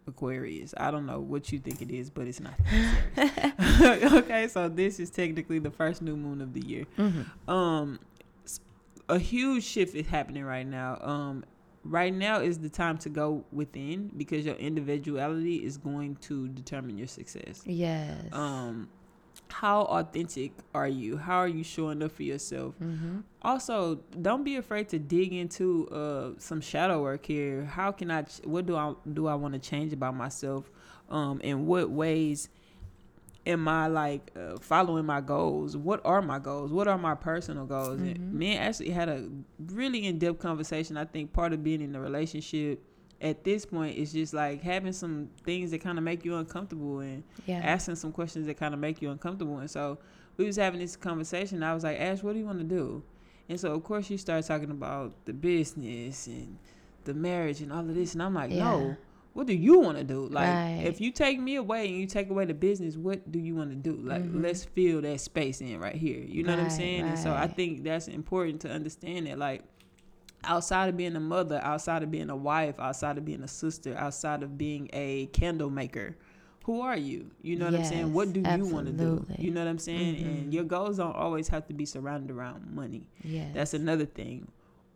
Aquarius. I don't know what you think it is, but it's not. [laughs] [laughs] Okay, so this is technically the first new moon of the year.
Mhm.
Um, s- a huge shift is happening right now. Um, right now is the time to go within because your individuality is going to determine your success.
yes
Um, how authentic are you? How are you showing up for yourself?
mm-hmm
Also, don't be afraid to dig into uh some shadow work here. How can I? ch- What do I do? I want to change about myself? Um, in what ways am I like uh, following my goals? What are my goals? What are my personal goals?
Mhm.
And me and actually had a really in depth conversation. I think part of being in a relationship at this point is just like having some things that kind of make you uncomfortable and
yeah
asking some questions that kind of make you uncomfortable. And so we was having this conversation. I was like, Ash, what do you want to do? And so of course you start talking about the business and the marriage and all of this. And I'm like,
Yeah.
no, what do you want to do? Like,
Right.
if you take me away and you take away the business, what do you want to do? Like,
Mhm.
let's fill that space in right here. You know what I'm
Right,
saying? And so I think that's important to understand that, like, outside of being a mother, outside of being a wife, outside of being a sister, outside of being a candle maker, who are you? You know what I'm saying? What
Yes,
do you want to do? You know what I'm saying?
Mhm.
And your goals don't always have to be surrounded around money.
Yes.
That's another thing.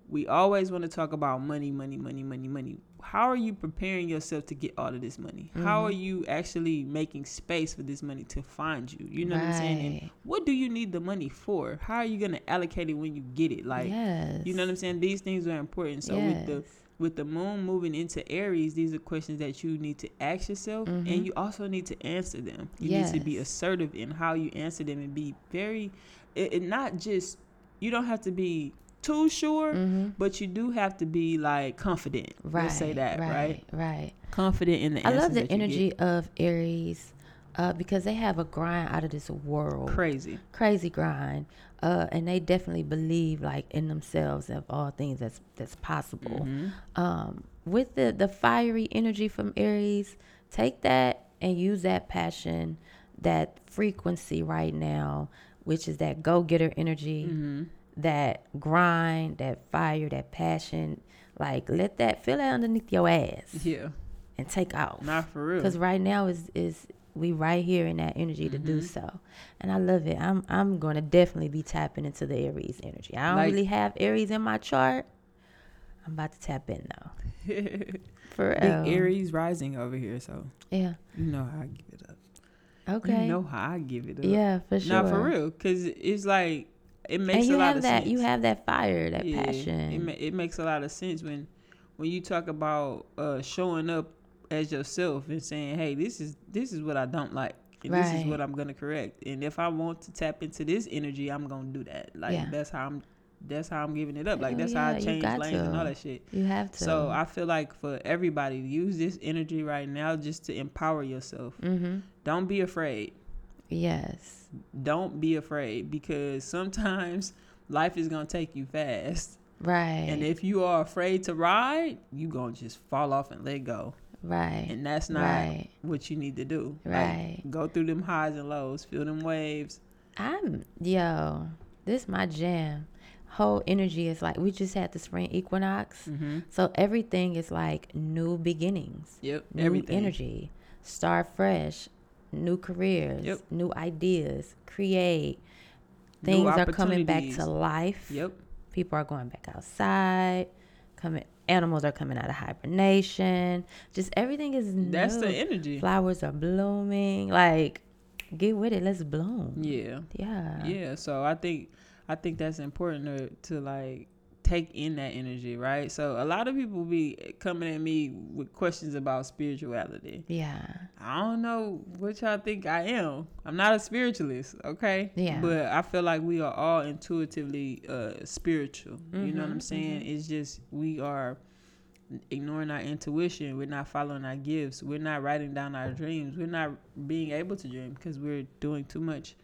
We always want to talk about money, money, money, money, money. How are you preparing yourself to get all of this money? How
Mhm.
are you actually making space for this money to find you? You know what I'm saying? And what do you need the money for? How are you gonna allocate it when you get it? Like,
yes.
you know what I'm saying? These things are important. So with the with the moon moving into Aries, these are questions that you need to ask yourself,
Mhm.
and you also need to answer them. You need to be assertive in how you answer them, and be very, it, it not just. You don't have to be too sure,
Mhm.
but you do have to be like confident.
Right.
Let's say that, right?
Right. Right.
Confident in the.
I love the energy
get.
of Aries, uh, because they have a grind out of this world.
Crazy.
crazy grind uh and they definitely believe like in themselves of all things that's that's possible
Mhm.
um with the the fiery energy from aries take that and use that passion that frequency right now which is that go-getter energy
Mhm.
That grind that fire that passion like let that feel that underneath your ass
Yeah.
and take off
Not for real.
because right now is is we right here in that energy to
Mm-hmm.
do so and i love it i'm i'm going to definitely be tapping into the aries energy i don't
Like-
really have aries in my chart i'm about to tap in though [laughs] for real Big
Aries rising over here, so
yeah
you know how I give it up.
okay
You know how I give it up.
yeah for sure
Not for real, because it's like it makes a lot
have
of
that
sense.
you have that fire that
Yeah,
passion
It, ma- it makes a lot of sense when when you talk about uh, showing up as yourself and saying, "Hey, this is this is what I don't like, and this is what I'm gonna correct. And if I want to tap into this energy, I'm gonna do that. Like
Yeah.
that's how I'm that's how I'm giving it up. Like that's how I change lanes and all that shit.
you have to
So I feel like for everybody use this energy right now just to empower yourself.
mm-hmm
Don't be afraid.
yes
Don't be afraid because sometimes [laughs] life is gonna take you fast.
right
And if you are afraid to ride, you gonna just fall off and let go.
right
And that's not
right
what you need to do. Like,
Right.
go through them highs and lows, feel them waves.
I'm yo, this is my jam. Whole energy is like we just had the spring equinox,
Mm-hmm.
so everything is like new beginnings,
Yep.
new
Everything.
energy, start fresh, new careers,
Yep.
new ideas, create.
New
Things are coming back to life.
Yep.
People are going back outside. Coming, animals are coming out of hibernation. Just everything is new.
That's the energy.
Flowers are blooming. Like, get with it. Let's bloom.
Yeah.
Yeah.
Yeah. So I think I think that's important to to like take in that energy, right? So a lot of people be coming at me with questions about spirituality.
Yeah.
I don't know what y'all think I am. I'm not a spiritualist, okay?
Yeah.
But I feel like we are all intuitively uh spiritual. You know what I'm
Mhm,
saying? It's just we are ignoring our intuition. We're not following our gifts. We're not writing down our dreams. We're not being able to dream because we're doing too much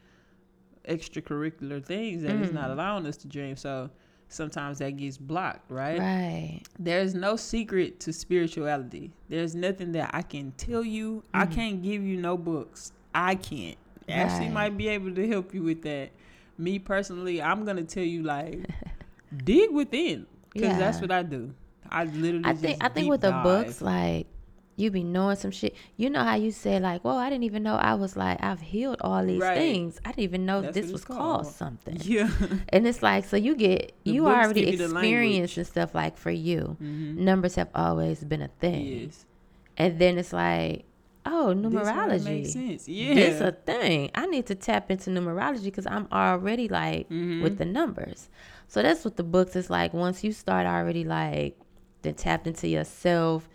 extracurricular things that is not
Mm.
allowing us to dream. So sometimes that gets blocked, right?
Right.
There's no secret to spirituality. There's nothing that I can tell you. I
Mhm.
can't give you no books. I can't. Ashley might be able to help you with that. Me personally, I'm gonna tell you like dig within because that's what I do. I literally.
I think I think with the books, like you be knowing some shit. You know how you said like, "Well, I didn't even know I was like I've healed all these
Right.
things. I didn't even know
That's
this was called.
called.
something." [laughs]
Yeah.
And it's like so you get
The
you already
give you the
experienced and stuff like for you.
Mhm.
Numbers have always been a thing,
Yes.
and then it's like, oh,
This
numerology.
makes sense. Yeah.
This a thing. I need to tap into numerology because I'm already like
Mhm.
with the numbers. So that's what the books is like. Once you start already like then tapped into yourself,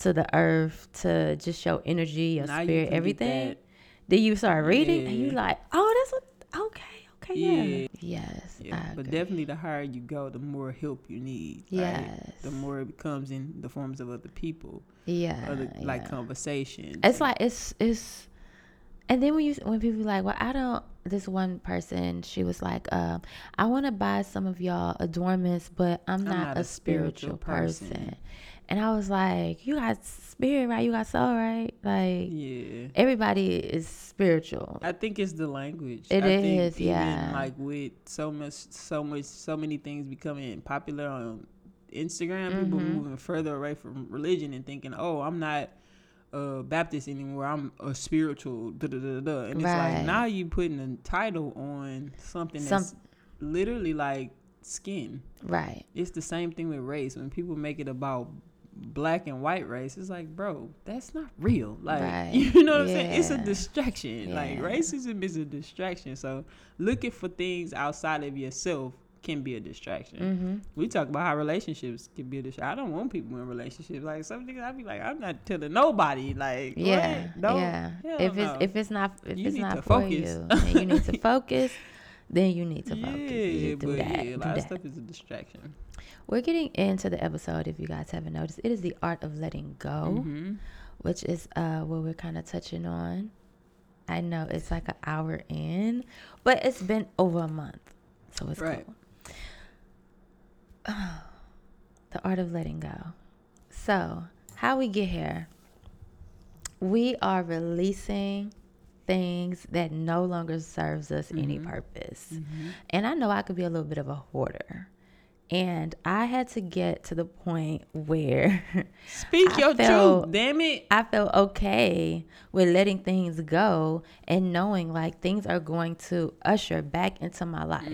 to the earth, to just your energy, your
Now
spirit,
get
everything. Then you start reading and you
Yeah.
like, oh, that's what. Okay, okay, yeah,
Yeah.
yes,
Yeah, but definitely the higher you go, the more help you need.
Yes.
The more it becomes in the forms of other people,
yeah,
other like
yeah.
conversations.
It's like it's it's And then when you when people be like, well, I don't. This one person, she was like, um, I want to buy some of y'all adornments, but I'm not, a, spiritual, person. And I was like, you got spirit, right? You got soul, right? Like
Yeah.
everybody is spiritual.
I think it's the language.
It
I think
is,
even,
yeah.
Like with so much, so much, so many things becoming popular on Instagram, people
Mhm.
moving further away from religion and thinking, "Oh, I'm not uh, Baptist anymore. I'm a spiritual." Da, da, da, da. And it's like now you putting a title on something that's literally like skin.
Right.
It's the same thing with race. When people make it about black and white race, it's like, bro, that's not real. Like, [laughs]
Right.
you know what I'm saying? It's a
Yeah.
distraction. Like, racism is a distraction. So, looking for things outside of yourself can be a distraction.
Mm-hmm.
We talk about how relationships can be a distraction. I don't want people in relationships. Like, some niggas, I be like, I'm not telling nobody. Like,
Yeah.
what? No.
yeah. If it's
no.
if it's not if
You
it's
need
not
to
for
focus.
you, you need to [laughs] focus. Then you need to focus.
yeah, but
that.
yeah, a lot of stuff is a distraction.
We're getting into the episode. If you guys haven't noticed, it is the art of letting go,
Mhm.
which is uh what we're kind of touching on. I know it's like an hour in, but it's been over a month, so it's
Right.
cool. [sighs] the art of letting go. So, how we get here? We are releasing things that no longer serves us any
Mm-hmm.
purpose. And I know I could be a little bit of a hoarder. And I had to get to the point where [laughs]
Speak
I
your
felt-
truth, damn it.
I felt okay with letting things go and knowing like things are going to usher back into my life.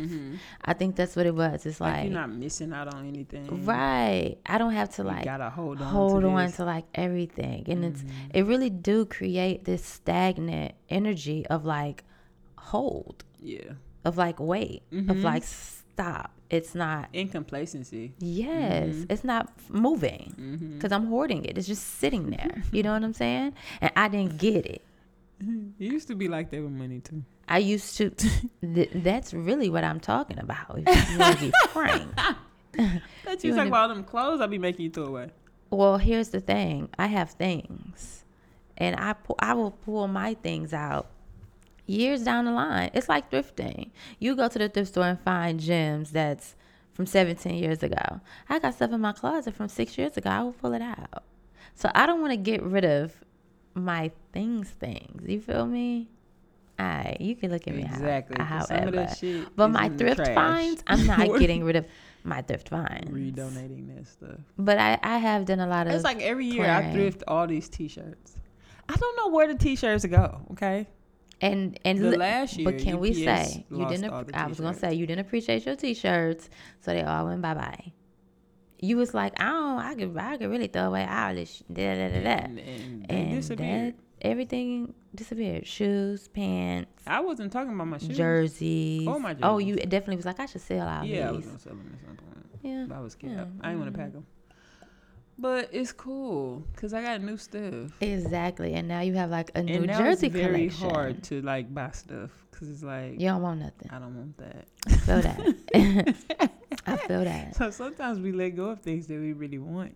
I think that's what it was. It's
Mm-hmm. Like,
like,
you're not missing out on anything.
right. I don't have to
You
like
gotta hold on.
hold
to
on
this. Mm-hmm.
to like everything and it's it really do create this stagnant energy of like hold
Yeah.
of like wait
Mm-hmm.
of like stop it's not
In complacency.
yes
Mm-hmm.
it's not moving because i'm hoarding it it's just sitting there [laughs] you know what i'm saying and i didn't get it
You used to be like that with money too.
i used to [laughs] th- that's really what i'm talking about if [laughs] you want to be frank
That
You
you talk about them clothes I be making you throw away.
Well, here's the thing. I have things, and I pu- I will pull my things out years down the line. It's like thrifting. You go to the thrift store and find gems that's from 17 years ago. I got stuff in my closet from six years ago. I will pull it out. So I don't want to get rid of my things. Things. You feel me? Alright, you can look at me how- however.
Some of shit.
but my thrift
trash.
finds, I'm not [laughs] getting rid of my thrift finds.
Redonating that stuff.
But I, I have done a lot of
It's like every year I thrift all these T-shirts. I don't know where the T-shirts go. Okay.
And and
The last year,
but can we say you didn't? I was gonna say you didn't appreciate your t-shirts, so they all went bye bye. You was like, I don't, I could, I could really throw away all this, sh- da da da da,
And, and
and
disappeared.
that everything disappeared. Shoes, pants,
I wasn't talking about my shoes.
jerseys.
Oh, my
Oh, you definitely was like, I should sell all
Yeah, I was gonna sell them at some point.
Yeah,
But I was scared.
Yeah,
I didn't want to mm-hmm.
pack
them. But it's cool because I got new stuff.
exactly. And now you have like a New
and now
Jersey
it's very
collection.
hard to like buy stuff because it's like
You don't want nothing.
I don't want that.
I feel that. [laughs] I feel that.
So sometimes we let go of things that we really want,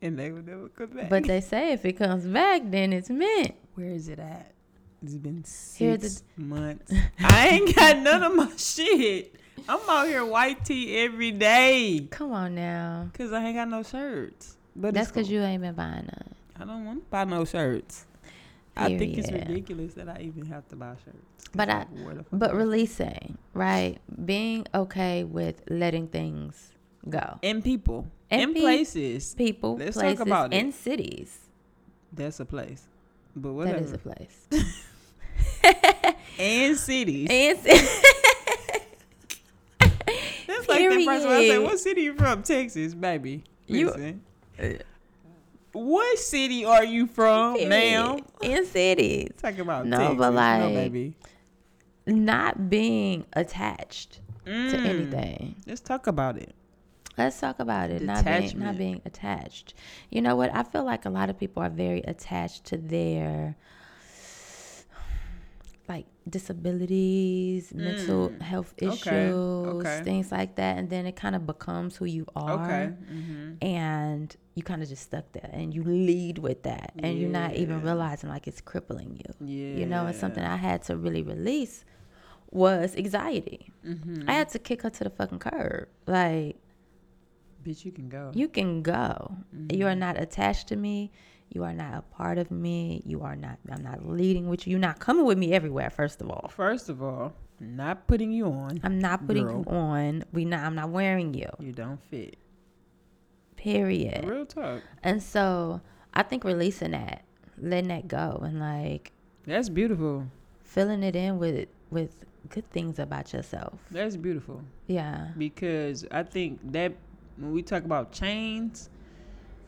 and they will never come back.
But they say if it comes back, then it's meant.
where is it at? It's been six months. I ain't got none of my shit. I'm out here white tee every day
Come on now.
because I ain't got no shirts. But
That's because
cool.
you ain't been buying none.
I don't want to buy no shirts. I think it's ridiculous that I even have to buy shirts.
But I-
like, where the fuck
But releasing, right? Being okay with letting things go.
and people
And
and
pe-
places.
People,
Let's talk
places,
about it.
and cities.
That's a place. But
That
whatever.
is a place. [laughs]
and cities. [laughs]
and ci-
That's [laughs] like person I
Period.
"What city you from? Texas, baby."
You-
Listen. what city are you from, ma'am?
in cities.
Talk about
No,
Texas,
but
no,
like-
baby.
Not being attached to
Mm.
anything.
Let's talk about it.
Let's talk about it. Not being, not being attached. You know what? I feel like a lot of people are very attached to their disabilities, mental
Mm.
health issues,
okay.
things like that, and then it kind of becomes who you are.
Okay. hmm
And you kind of just stuck there, and you lead with that, and you're not even realizing like it's crippling you.
Yeah.
You know, and something I had to really release was anxiety.
Mm-hmm.
I had to kick her to the fucking curb. Like,
Bitch, you can go.
you can go. You are
Mm-hmm.
not attached to me. You are not a part of me. You are not. I'm not leading with you. You're not coming with me everywhere. First of all,
First of all, not putting you on.
I'm not putting
Girl.
you on. We not. I'm not wearing you.
You don't fit.
Period.
Real talk.
And so I think releasing that, letting that go, and like
That's beautiful.
filling it in with with good things about yourself.
That's beautiful.
Yeah.
because I think that when we talk about chains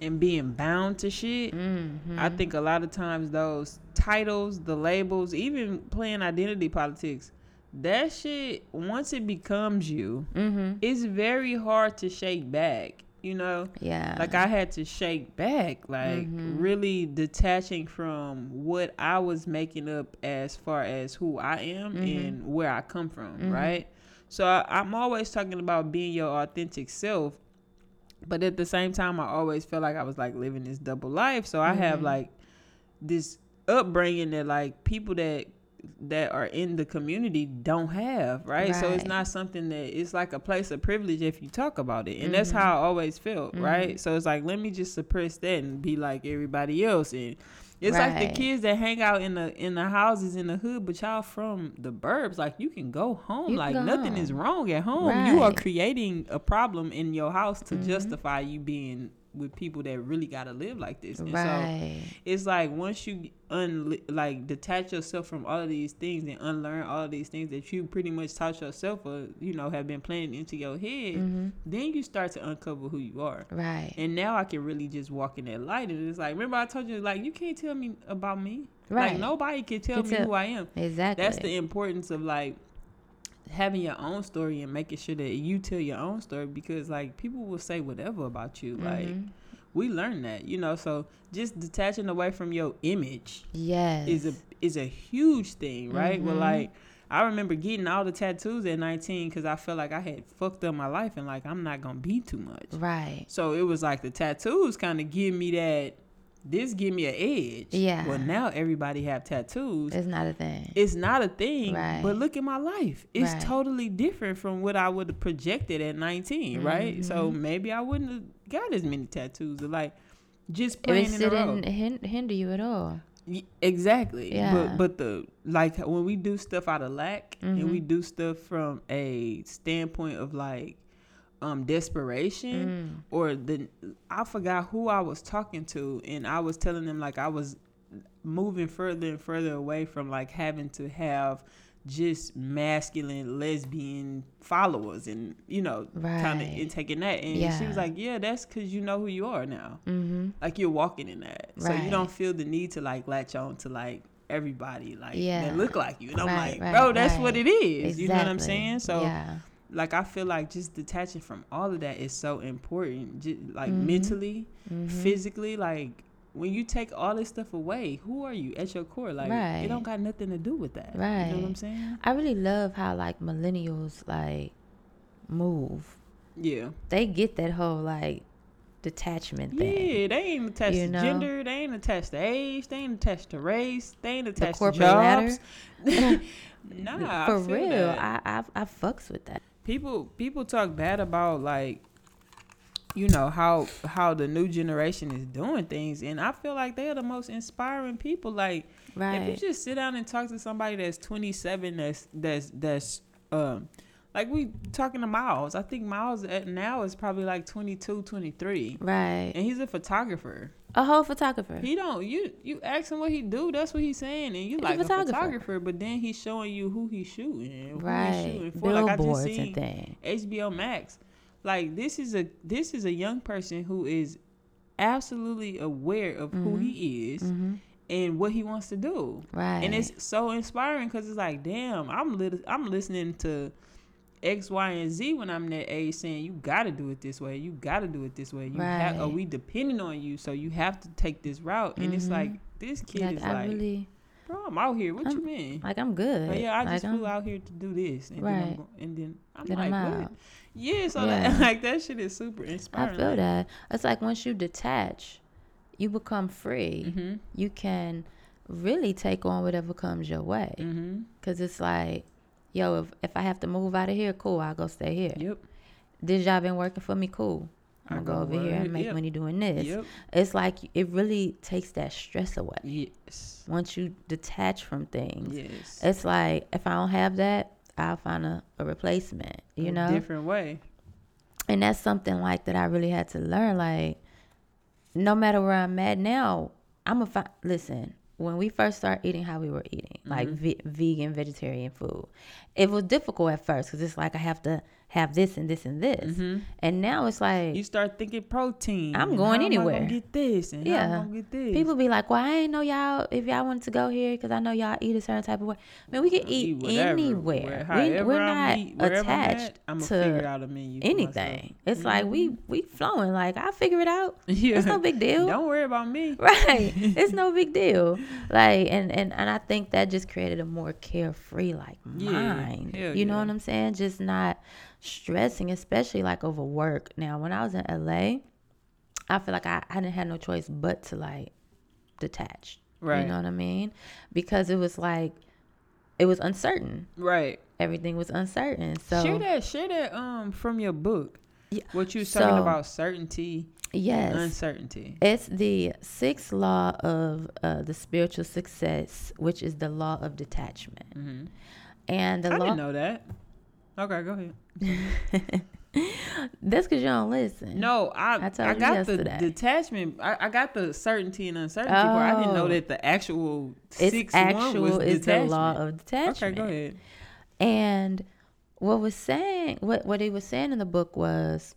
and being bound to shit,
Mm-hmm.
I think a lot of times those titles, the labels, even playing identity politics, that shit once it becomes you,
Mm-hmm.
it's very hard to shake back. You know,
Yeah.
like I had to shake back, like
Mhm.
really detaching from what I was making up as far as who I am
Mhm.
and where I come from,
Mhm.
right? So I, I'm always talking about being your authentic self, but at the same time, I always felt like I was like living this double life. So I have
Mhm.
like this upbringing that like people that that are in the community don't have, right? So it's not something that it's like a place of privilege if you talk about it. And that's
Mhm.
how I always felt, right?
Mhm.
So it's like let me just suppress that and be like everybody else and it's like the kids that hang out in the in the houses in the hood, but y'all from the burbs. Like you can go home.
You
like
go
nothing is wrong at home. You are creating a problem in your house to
Mhm.
justify you being with people that really gotta live like this. And so
right.
it's like once you un like detach yourself from all of these things and unlearn all of these things that you pretty much taught yourself or you know have been planted into your head,
mm-hmm.
then you start to uncover who you are.
Right.
And now I can really just walk in that light and it's like remember I told you like you can't tell me about me.
Right.
Like nobody can tell
Can
me
tell-
who I am.
exactly.
That's the importance of like having your own story and making sure that you tell your own story because like people will say whatever about you. Like
Mhm.
we learned that, you know. So just detaching away from your image
yes.
is a is a huge thing, right? Well,
Mhm.
like I remember getting all the tattoos at 19 because I felt like I had fucked up my life and like I'm not gonna be too much.
right.
So it was like the tattoos kind of give me that. This give me an edge.
Yeah.
Well, now everybody have tattoos.
It's not a thing.
It's not a thing,
Right.
but look at my life. It's
Right.
totally different from what I would have projected at 19, right? So maybe I wouldn't have got as many tattoos. Or like just
It
playing
was
in the road.
didn't hinder you at all.
Exactly.
Yeah.
But but the like when we do stuff out of lack and we
Mhm.
do stuff from a standpoint of like um desperation
Mm.
or the I forgot who I was talking to and I was telling them like I was moving further and further away from like having to have just masculine lesbian followers and you know kind of
Right.
taking that and she was like yeah that's because you know who you are now
Mm-hmm.
like you're walking in that so you don't feel the need to like latch on to like everybody like
Yeah.
that look like you and i'm like
right,
bro that's what
right.
it is you know what i'm saying so
yeah.
Like i feel like just detaching from all of that is so important just like
Mhm.
mentally
Mhm.
physically like when you take all this stuff away who are you at your core like
Right.
it don't got nothing to do with that Right. you know what i'm saying
I really love how like millennials like move.
yeah
They get that whole like detachment thing.
yeah, they ain't attached
You
to gender. They ain't attached to age. They ain't attached to race. They ain't attached to
corporate ladder?
jobs. [laughs] nah,
For
I
real,
that.
I, I I fucks with that.
People people talk bad about like you know how how the new generation is doing things. And i feel like they are the most inspiring people. Like if you just sit down and talk to somebody that's 27 that's that's that's um like we talking to miles i think miles at now is probably like 22 23
Right.
and he's a photographer
A whole photographer.
he don't you you ask him what he do that's what he's saying and you
He's a
like a
photographer.
photographer but then he's showing you who he's shooting who
right.
he's shooting for like i just
Billboards
seen
and things.
HBO Max. Like this is a this is a young person who is absolutely aware of who
Mhm.
he is
hmm
and what he wants to do.
Right.
And it's so inspiring because it's like, damn, I'm lit- I'm listening to X, Y, and Z when I'm that age saying you gotta do it this way, you gotta do it this way. You have are we depending on you, so you have to take this route. And it's
Mhm.
like this kid
like
is
I
like
really
bro, I'm out here. What you
I'm-
mean?
Like I'm good.
Oh, yeah, I
like,
just
I'm-
flew out here to do this, and then I'm
Right.
go- and then I'm
Then
like,
I'm
what?
out.
Yeah, so
Yeah.
That, [laughs] like that shit is super inspiring.
I feel that. It's like once you detach, you become free.
Mm-hmm.
You can really take on whatever comes your way.
Mm-hmm.
Cause it's like, yo, if, if I have to move out of here, cool, I'll go stay here.
Yep.
This job been working for me, cool. I'm gonna go over here and make
yep.
money doing this.
Yep.
It's like it really takes that stress away
Yes.
once you detach from things.
Yes.
It's like if I don't have that, I'll find a, a replacement. You
A
know,
different way.
and that's something like that I really had to learn. Like, no matter where I'm at now, I'm a fi- listen. When we first started eating how we were eating, like mm-hmm. ve- vegan, vegetarian food, it was difficult at first because it's like I have to have this and this and this, mm-hmm. and now it's like
You start thinking protein.
I'm going
I
anywhere.
get this and yeah.
Yeah.
I'm get this.
People be like, "Well, I ain't know y'all if y'all wanted to go here because I know y'all eat a certain type of way." Man, we can eat,
whatever,
anywhere.
where-
We,
I'm
not
eat- wherever I'm at,
attached
figure
to
out a menu
anything. It's like we mm-hmm. we flowing. Like I figure it out.
Yeah. [laughs]
It's no big deal.
Don't worry about me. [laughs]
right it's no big deal [laughs] like and and and i think that just created a more carefree like
Yeah,
mind
hell
you know what i'm saying just not stressing especially like over work now when i was in la i feel like i, I didn't have no choice but to like detach
Right.
you know what i mean because it was like it was uncertain
Right.
everything was uncertain so
share that. Share that. Um, from your book.
Yeah,
What you was talking about certainty,
yes
uncertainty.
It's the sixth law of uh, the spiritual success, which is the law of detachment.
Mm-hmm.
And the
I
law
didn't know that. Okay, go ahead. [laughs]
that's because you don't listen.
No, I
I
I, got the detachment. I, I got the certainty and uncertainty part. I didn't know
Oh.
that the actual
it's
six one
actual
was
is the law of detachment.
Okay, go ahead.
And what was saying, what what he was saying in the book was,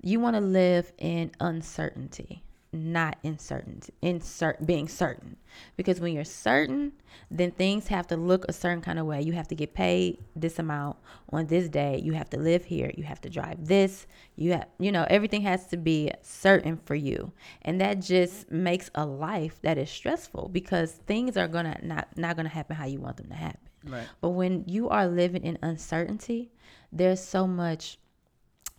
you want to live in uncertainty, not in certainty, in being certain. Because when you're certain, then things have to look a certain kind of way. You have to get paid this amount on this day. You have to live here. You have to drive this. You have, you know, everything has to be certain for you, and that just makes a life that is stressful because things are gonna not not gonna happen how you want them to happen.
Right.
But when you are living in uncertainty, there's so much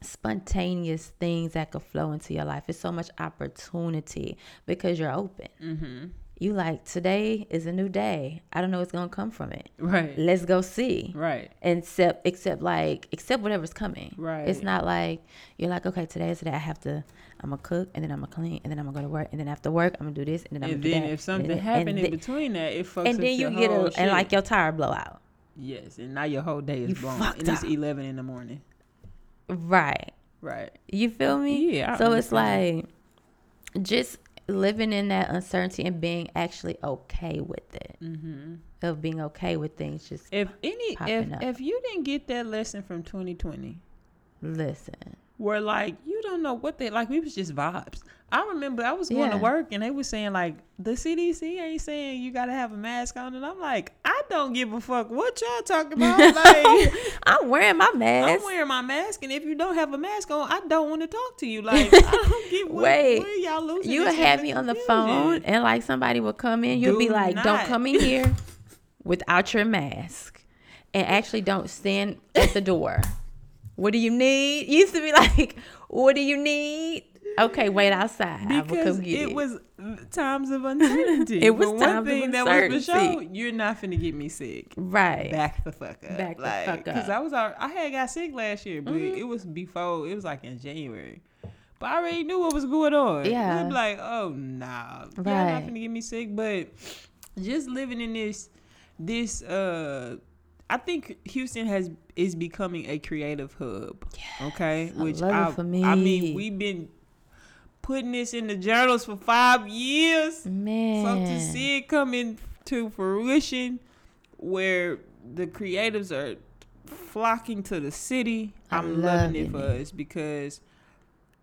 spontaneous things that could flow into your life. It's so much opportunity because you're open.
Mm-hmm.
You like today is a new day. I don't know what's gonna come from it.
Right.
Let's go see.
Right.
And Except, except like, except whatever's coming.
Right.
It's not like you're like, okay, today is the day I have to. I'm gonna cook and then I'm gonna clean and then I'm gonna go to work and then after work I'm gonna do this and then I'm
And
gonna do that.
if something
and,
happened
and,
in between that, it fucks
and then you get a and like your tire blow out.
yes, and now your whole day is
You
blown, and it's eleven in the morning.
Right.
Right.
You feel me?
Yeah, I
So it's like just living in that uncertainty and being actually okay with it.
Mm-hmm.
Of being okay with things. Just
If any, if
up.
if you didn't get that lesson from 2020,
listen.
where like you don't know what they like, we was just vibes. I remember I was going to work and they were saying like the CDC ain't saying you gotta have a mask on, and I'm like, I don't give a fuck what y'all talking [laughs] about. Like.
I'm wearing my mask.
I'm wearing my mask, and if you don't have a mask on, I don't want to talk to you. [laughs] Like, I don't get what,
Wait,
where y'all losing.
you would have me on the phone and like somebody would come in, you'll be
Do
like, Don't
not.
come in here [laughs] without your mask. And actually don't stand at the door. What do you need? You used to be like, What do you need? Okay, wait outside. I
because
come get
it
it.
was times of uncertainty. [laughs]
It was
but one thing that was for sure, you're not finna get me sick.
right.
Back the fuck up.
Back the
like,
fuck
Because
up. Mm-hmm.
I was, I had got sick last year, but it was before. It was like in January. But I already knew what was going on.
Yeah.
Be like, oh nah, y'all not
Right.
finna get me sick. But just living in this, this, uh, I think Houston has is becoming a creative hub. okay,
which I for
I mean, we've been putting this in the journals for five years.
Man.
So to see it come into fruition, where the creatives are flocking to the city, I'm loving it for
loving
us because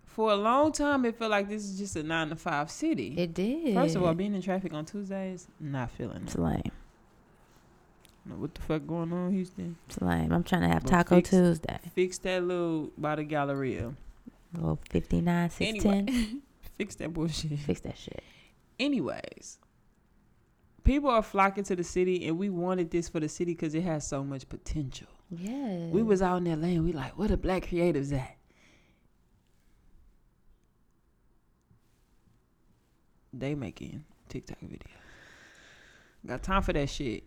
for a long time it felt like this is just a nine to five city.
It did.
First of all, being in traffic on Tuesdays, not feeling it.
it's lame.
What the fuck going on, Houston?
It's lame. I'm trying to have
But
Taco
fix-
Tuesday.
Fix that little by the Galleria.
Little 59, 610.
Anyway, [laughs] fix that bullshit.
Fix that shit.
Anyways, people are flocking to the city, and we wanted this for the city because it has so much potential.
Yeah.
We was out in LA, and we like, where the black creatives at? They making TikTok video. Got time for that shit.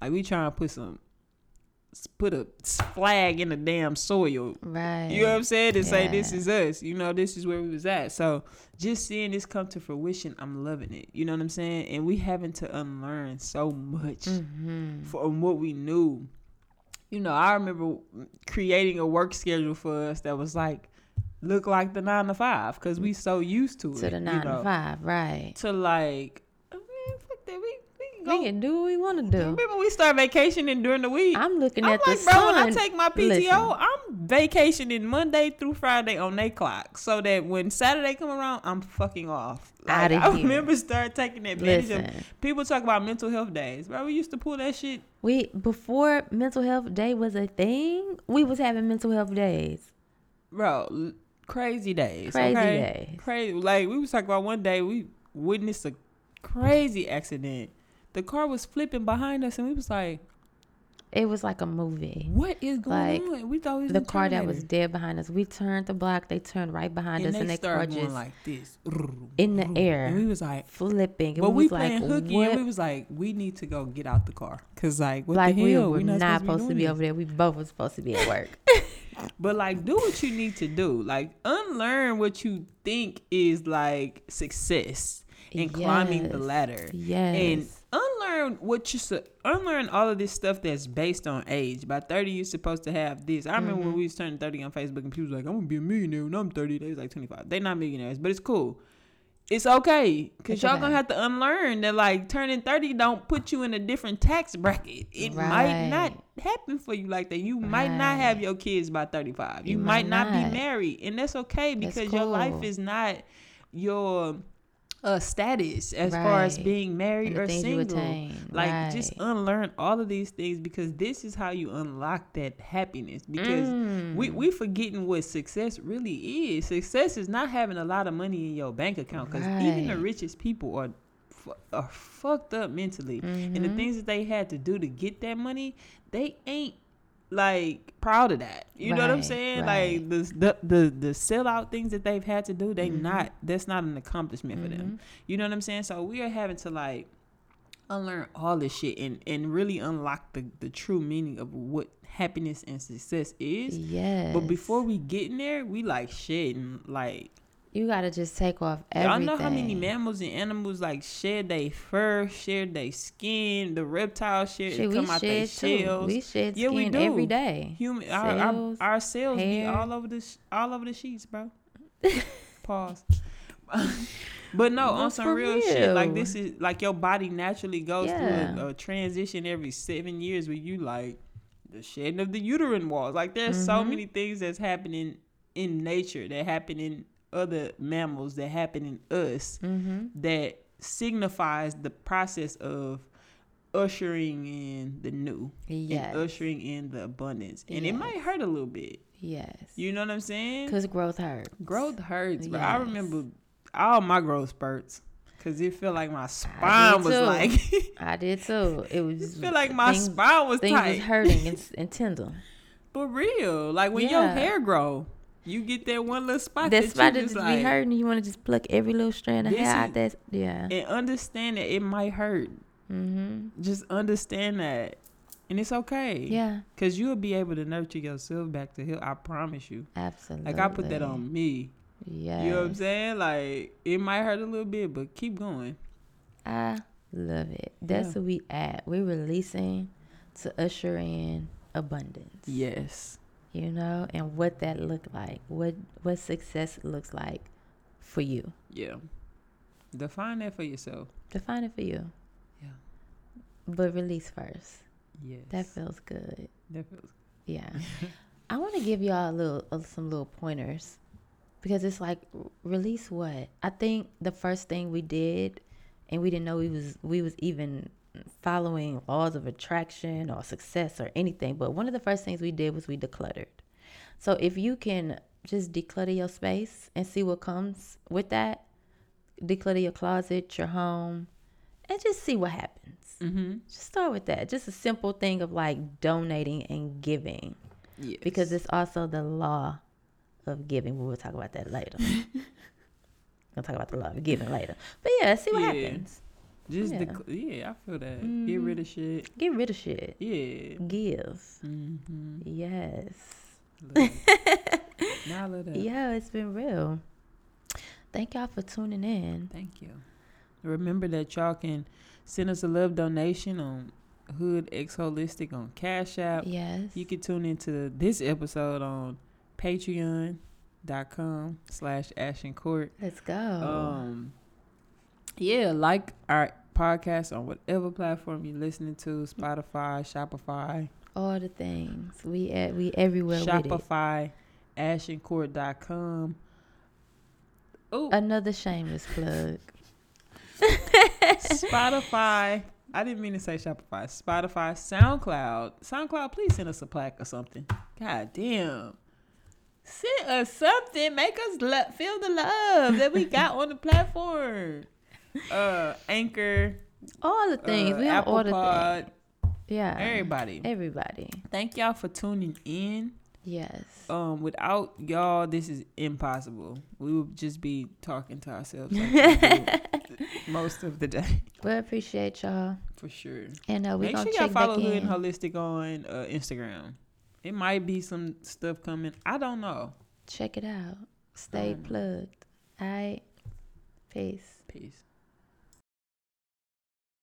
Like we trying to put some, put a flag in the damn soil.
right.
You know what I'm saying? To say this is us. You know, this is where we was at. So just seeing this come to fruition, I'm loving it. You know what I'm saying? And we having to unlearn so much
Mm-hmm.
from what we knew. You know, I remember creating a work schedule for us that was like look like the nine to five because we so used to,
To
it.
To the
you
nine
know,
to five, right?
To like, I mean, fuck that. We we can go.
We can do what we want to do.
Remember we start vacationing during the week.
I'm looking
I'm
at
like,
the
bro,
sun.
when I take my PTO,
Listen,
I'm vacationing Monday through Friday on their clock, so that when Saturday come around, I'm fucking off. Like,
Outta
I
here.
remember start taking advantage
Listen.
of. People talk about mental health days, bro. We used to pull that shit.
we before mental health day was a thing. We was having mental health days.
bro, crazy days.
Crazy
okay?
days.
Crazy. Like we was talking about one day, we witnessed a crazy accident. The car was flipping behind us, and we was like,
It was like a movie.
"What is going
Like,
on?" We thought it was
The car that was dead behind us. We turned the block. They turned right behind
and
us, and they car
started going
just
like this
in the air,
and we was like.
flipping. And
But
we
we
was like,
playing hooky,
what?
and we was like, we need to go get out the car, cause like, what
like
the
we
hell?
were
we
not, supposed to
doing
be
this.
over there. We both were supposed to be at work. [laughs] [laughs]
But like, do what you need to do. Like, unlearn what you think is like success and climbing the ladder.
yes.
And unlearn what you su- unlearn all of this stuff that's based on age. By thirty, you're supposed to have this. I remember
Mm-hmm.
when we was turning thirty on Facebook, and people was like, "I'm gonna be a millionaire when I'm 30. They was like twenty five. They not millionaires, but it's cool. It's okay because
It's
y'all
okay.
gonna have to unlearn that like turning 30 don't put you in a different tax bracket. It might not happen for you like that. You might not have your kids by 35. You,
You
might,
might
not,
not.
be married. And that's okay
That's
because your life is not your uh status as far as being married or single. Like just unlearn all of these things because this is how you unlock that happiness. Because
Mm.
we we forgetting what success really is. Success is not having a lot of money in your bank account. Because even the richest people are are fucked up mentally, and the
Mhm.
things that they had to do to get that money, they ain't like proud of that. You know what I'm saying?
right.
Like the the the the sellout things that they've had to do, they
Mhm.
not that's not an accomplishment for them.
Mhm.
You know what I'm saying? So we are having to like unlearn all this shit and and really unlock the the true meaning of what happiness and success is.
Yeah.
But before we get in there, we like shedding like
you gotta just take off everything.
y'all know how many mammals and animals like shed their fur, shed their skin, the reptiles shed
Shit,
come out their shells.
We shed
Yeah, we do.
every day.
Human, our, our,
Cells,
our cells be all over the all over the sheets, bro. [laughs] Pause. [laughs] but no, on some real, shit, like this is like your body naturally goes
Yeah.
through a, a transition every seven years where you like the shedding of the uterine walls. Like there's so
Mhm.
many things that's happening in nature that happen in other mammals that happen in us
Mm-hmm.
that signifies the process of ushering in the new
Yes.
and ushering in the abundance. And it might hurt a little bit.
Yes.
You know what I'm saying?
Because growth hurts.
Growth hurts, but I remember all my growth spurts because it felt like my spine was like, [laughs]
I did too. It [laughs] was
it felt like my
things,
spine was
things
tight.
was hurting and, [laughs] and tender.
For real, like when your hair grow, you get that one little spot
That
that,
spot that
just
just
like,
be hurting. You want to just pluck every little strand of hair out. That yeah.
and understand that it might hurt.
Mm-hmm.
Just understand that, and it's okay.
Yeah.
Cause you'll be able to nurture yourself back to health. I promise you.
Absolutely.
Like I put that on me.
Yeah.
You know what I'm saying? Like it might hurt a little bit, but keep going.
I love it. That's
Yeah.
where we at. We're releasing to usher in abundance.
Yes.
You know, and what that looked like. What what success looks like for you.
Yeah. Define that for yourself.
Define it for you.
Yeah.
But release first.
Yes.
That feels good.
that feels
Yeah. [laughs] I want to give y'all a little uh, some little pointers because it's like release what? I think the first thing we did and we didn't know we was we was even following laws of attraction or success or anything, but one of the first things we did was we decluttered. So if you can just declutter your space and see what comes with that, declutter your closet, your home, and just see what happens.
Mm-hmm.
Just start with that. Just a simple thing of like donating and giving.
Yes.
Because it's also the law of giving. We'll talk about that later. [laughs] We'll talk about the law of giving later. But yeah, see what
Yeah.
happens.
Just
yeah.
the yeah, I feel that. Get
Mhm.
rid of shit.
Get rid of shit.
Yeah.
Give.
Mm-hmm.
Yes. [laughs]
now I love that.
Yeah, it's been real. Thank y'all for tuning in.
Thank you. Remember that y'all can send us a love donation on Hood X Holistic on Cash App.
Yes.
You can tune into this episode on patreon.com slash Ashton Court.
Let's go.
Um yeah, like our podcast on whatever platform you're listening to, Spotify, Shopify,
All the things. We at we everywhere.
Shopify, ashencourt.com. Oh,
Another shameless plug. [laughs]
Spotify. I didn't mean to say Shopify. Spotify, SoundCloud. SoundCloud, please send us a plaque or something. God damn. Send us something. Make us lo- feel the love that we got on the platform. [laughs] Uh, Anchor,
All the things.
uh,
we
Apple
all the
Pod,
things. Yeah.
everybody.
Everybody.
Thank y'all for tuning in.
Yes.
Um, without y'all, this is impossible. We would just be talking to ourselves like [laughs] most of the day,
We appreciate y'all.
for sure.
And uh, we
Make sure y'all follow Hood
in.
and Holistic on uh, Instagram. It might be some stuff coming. I don't know.
Check it out. Stay
Um,
plugged. All right. Peace.
Peace.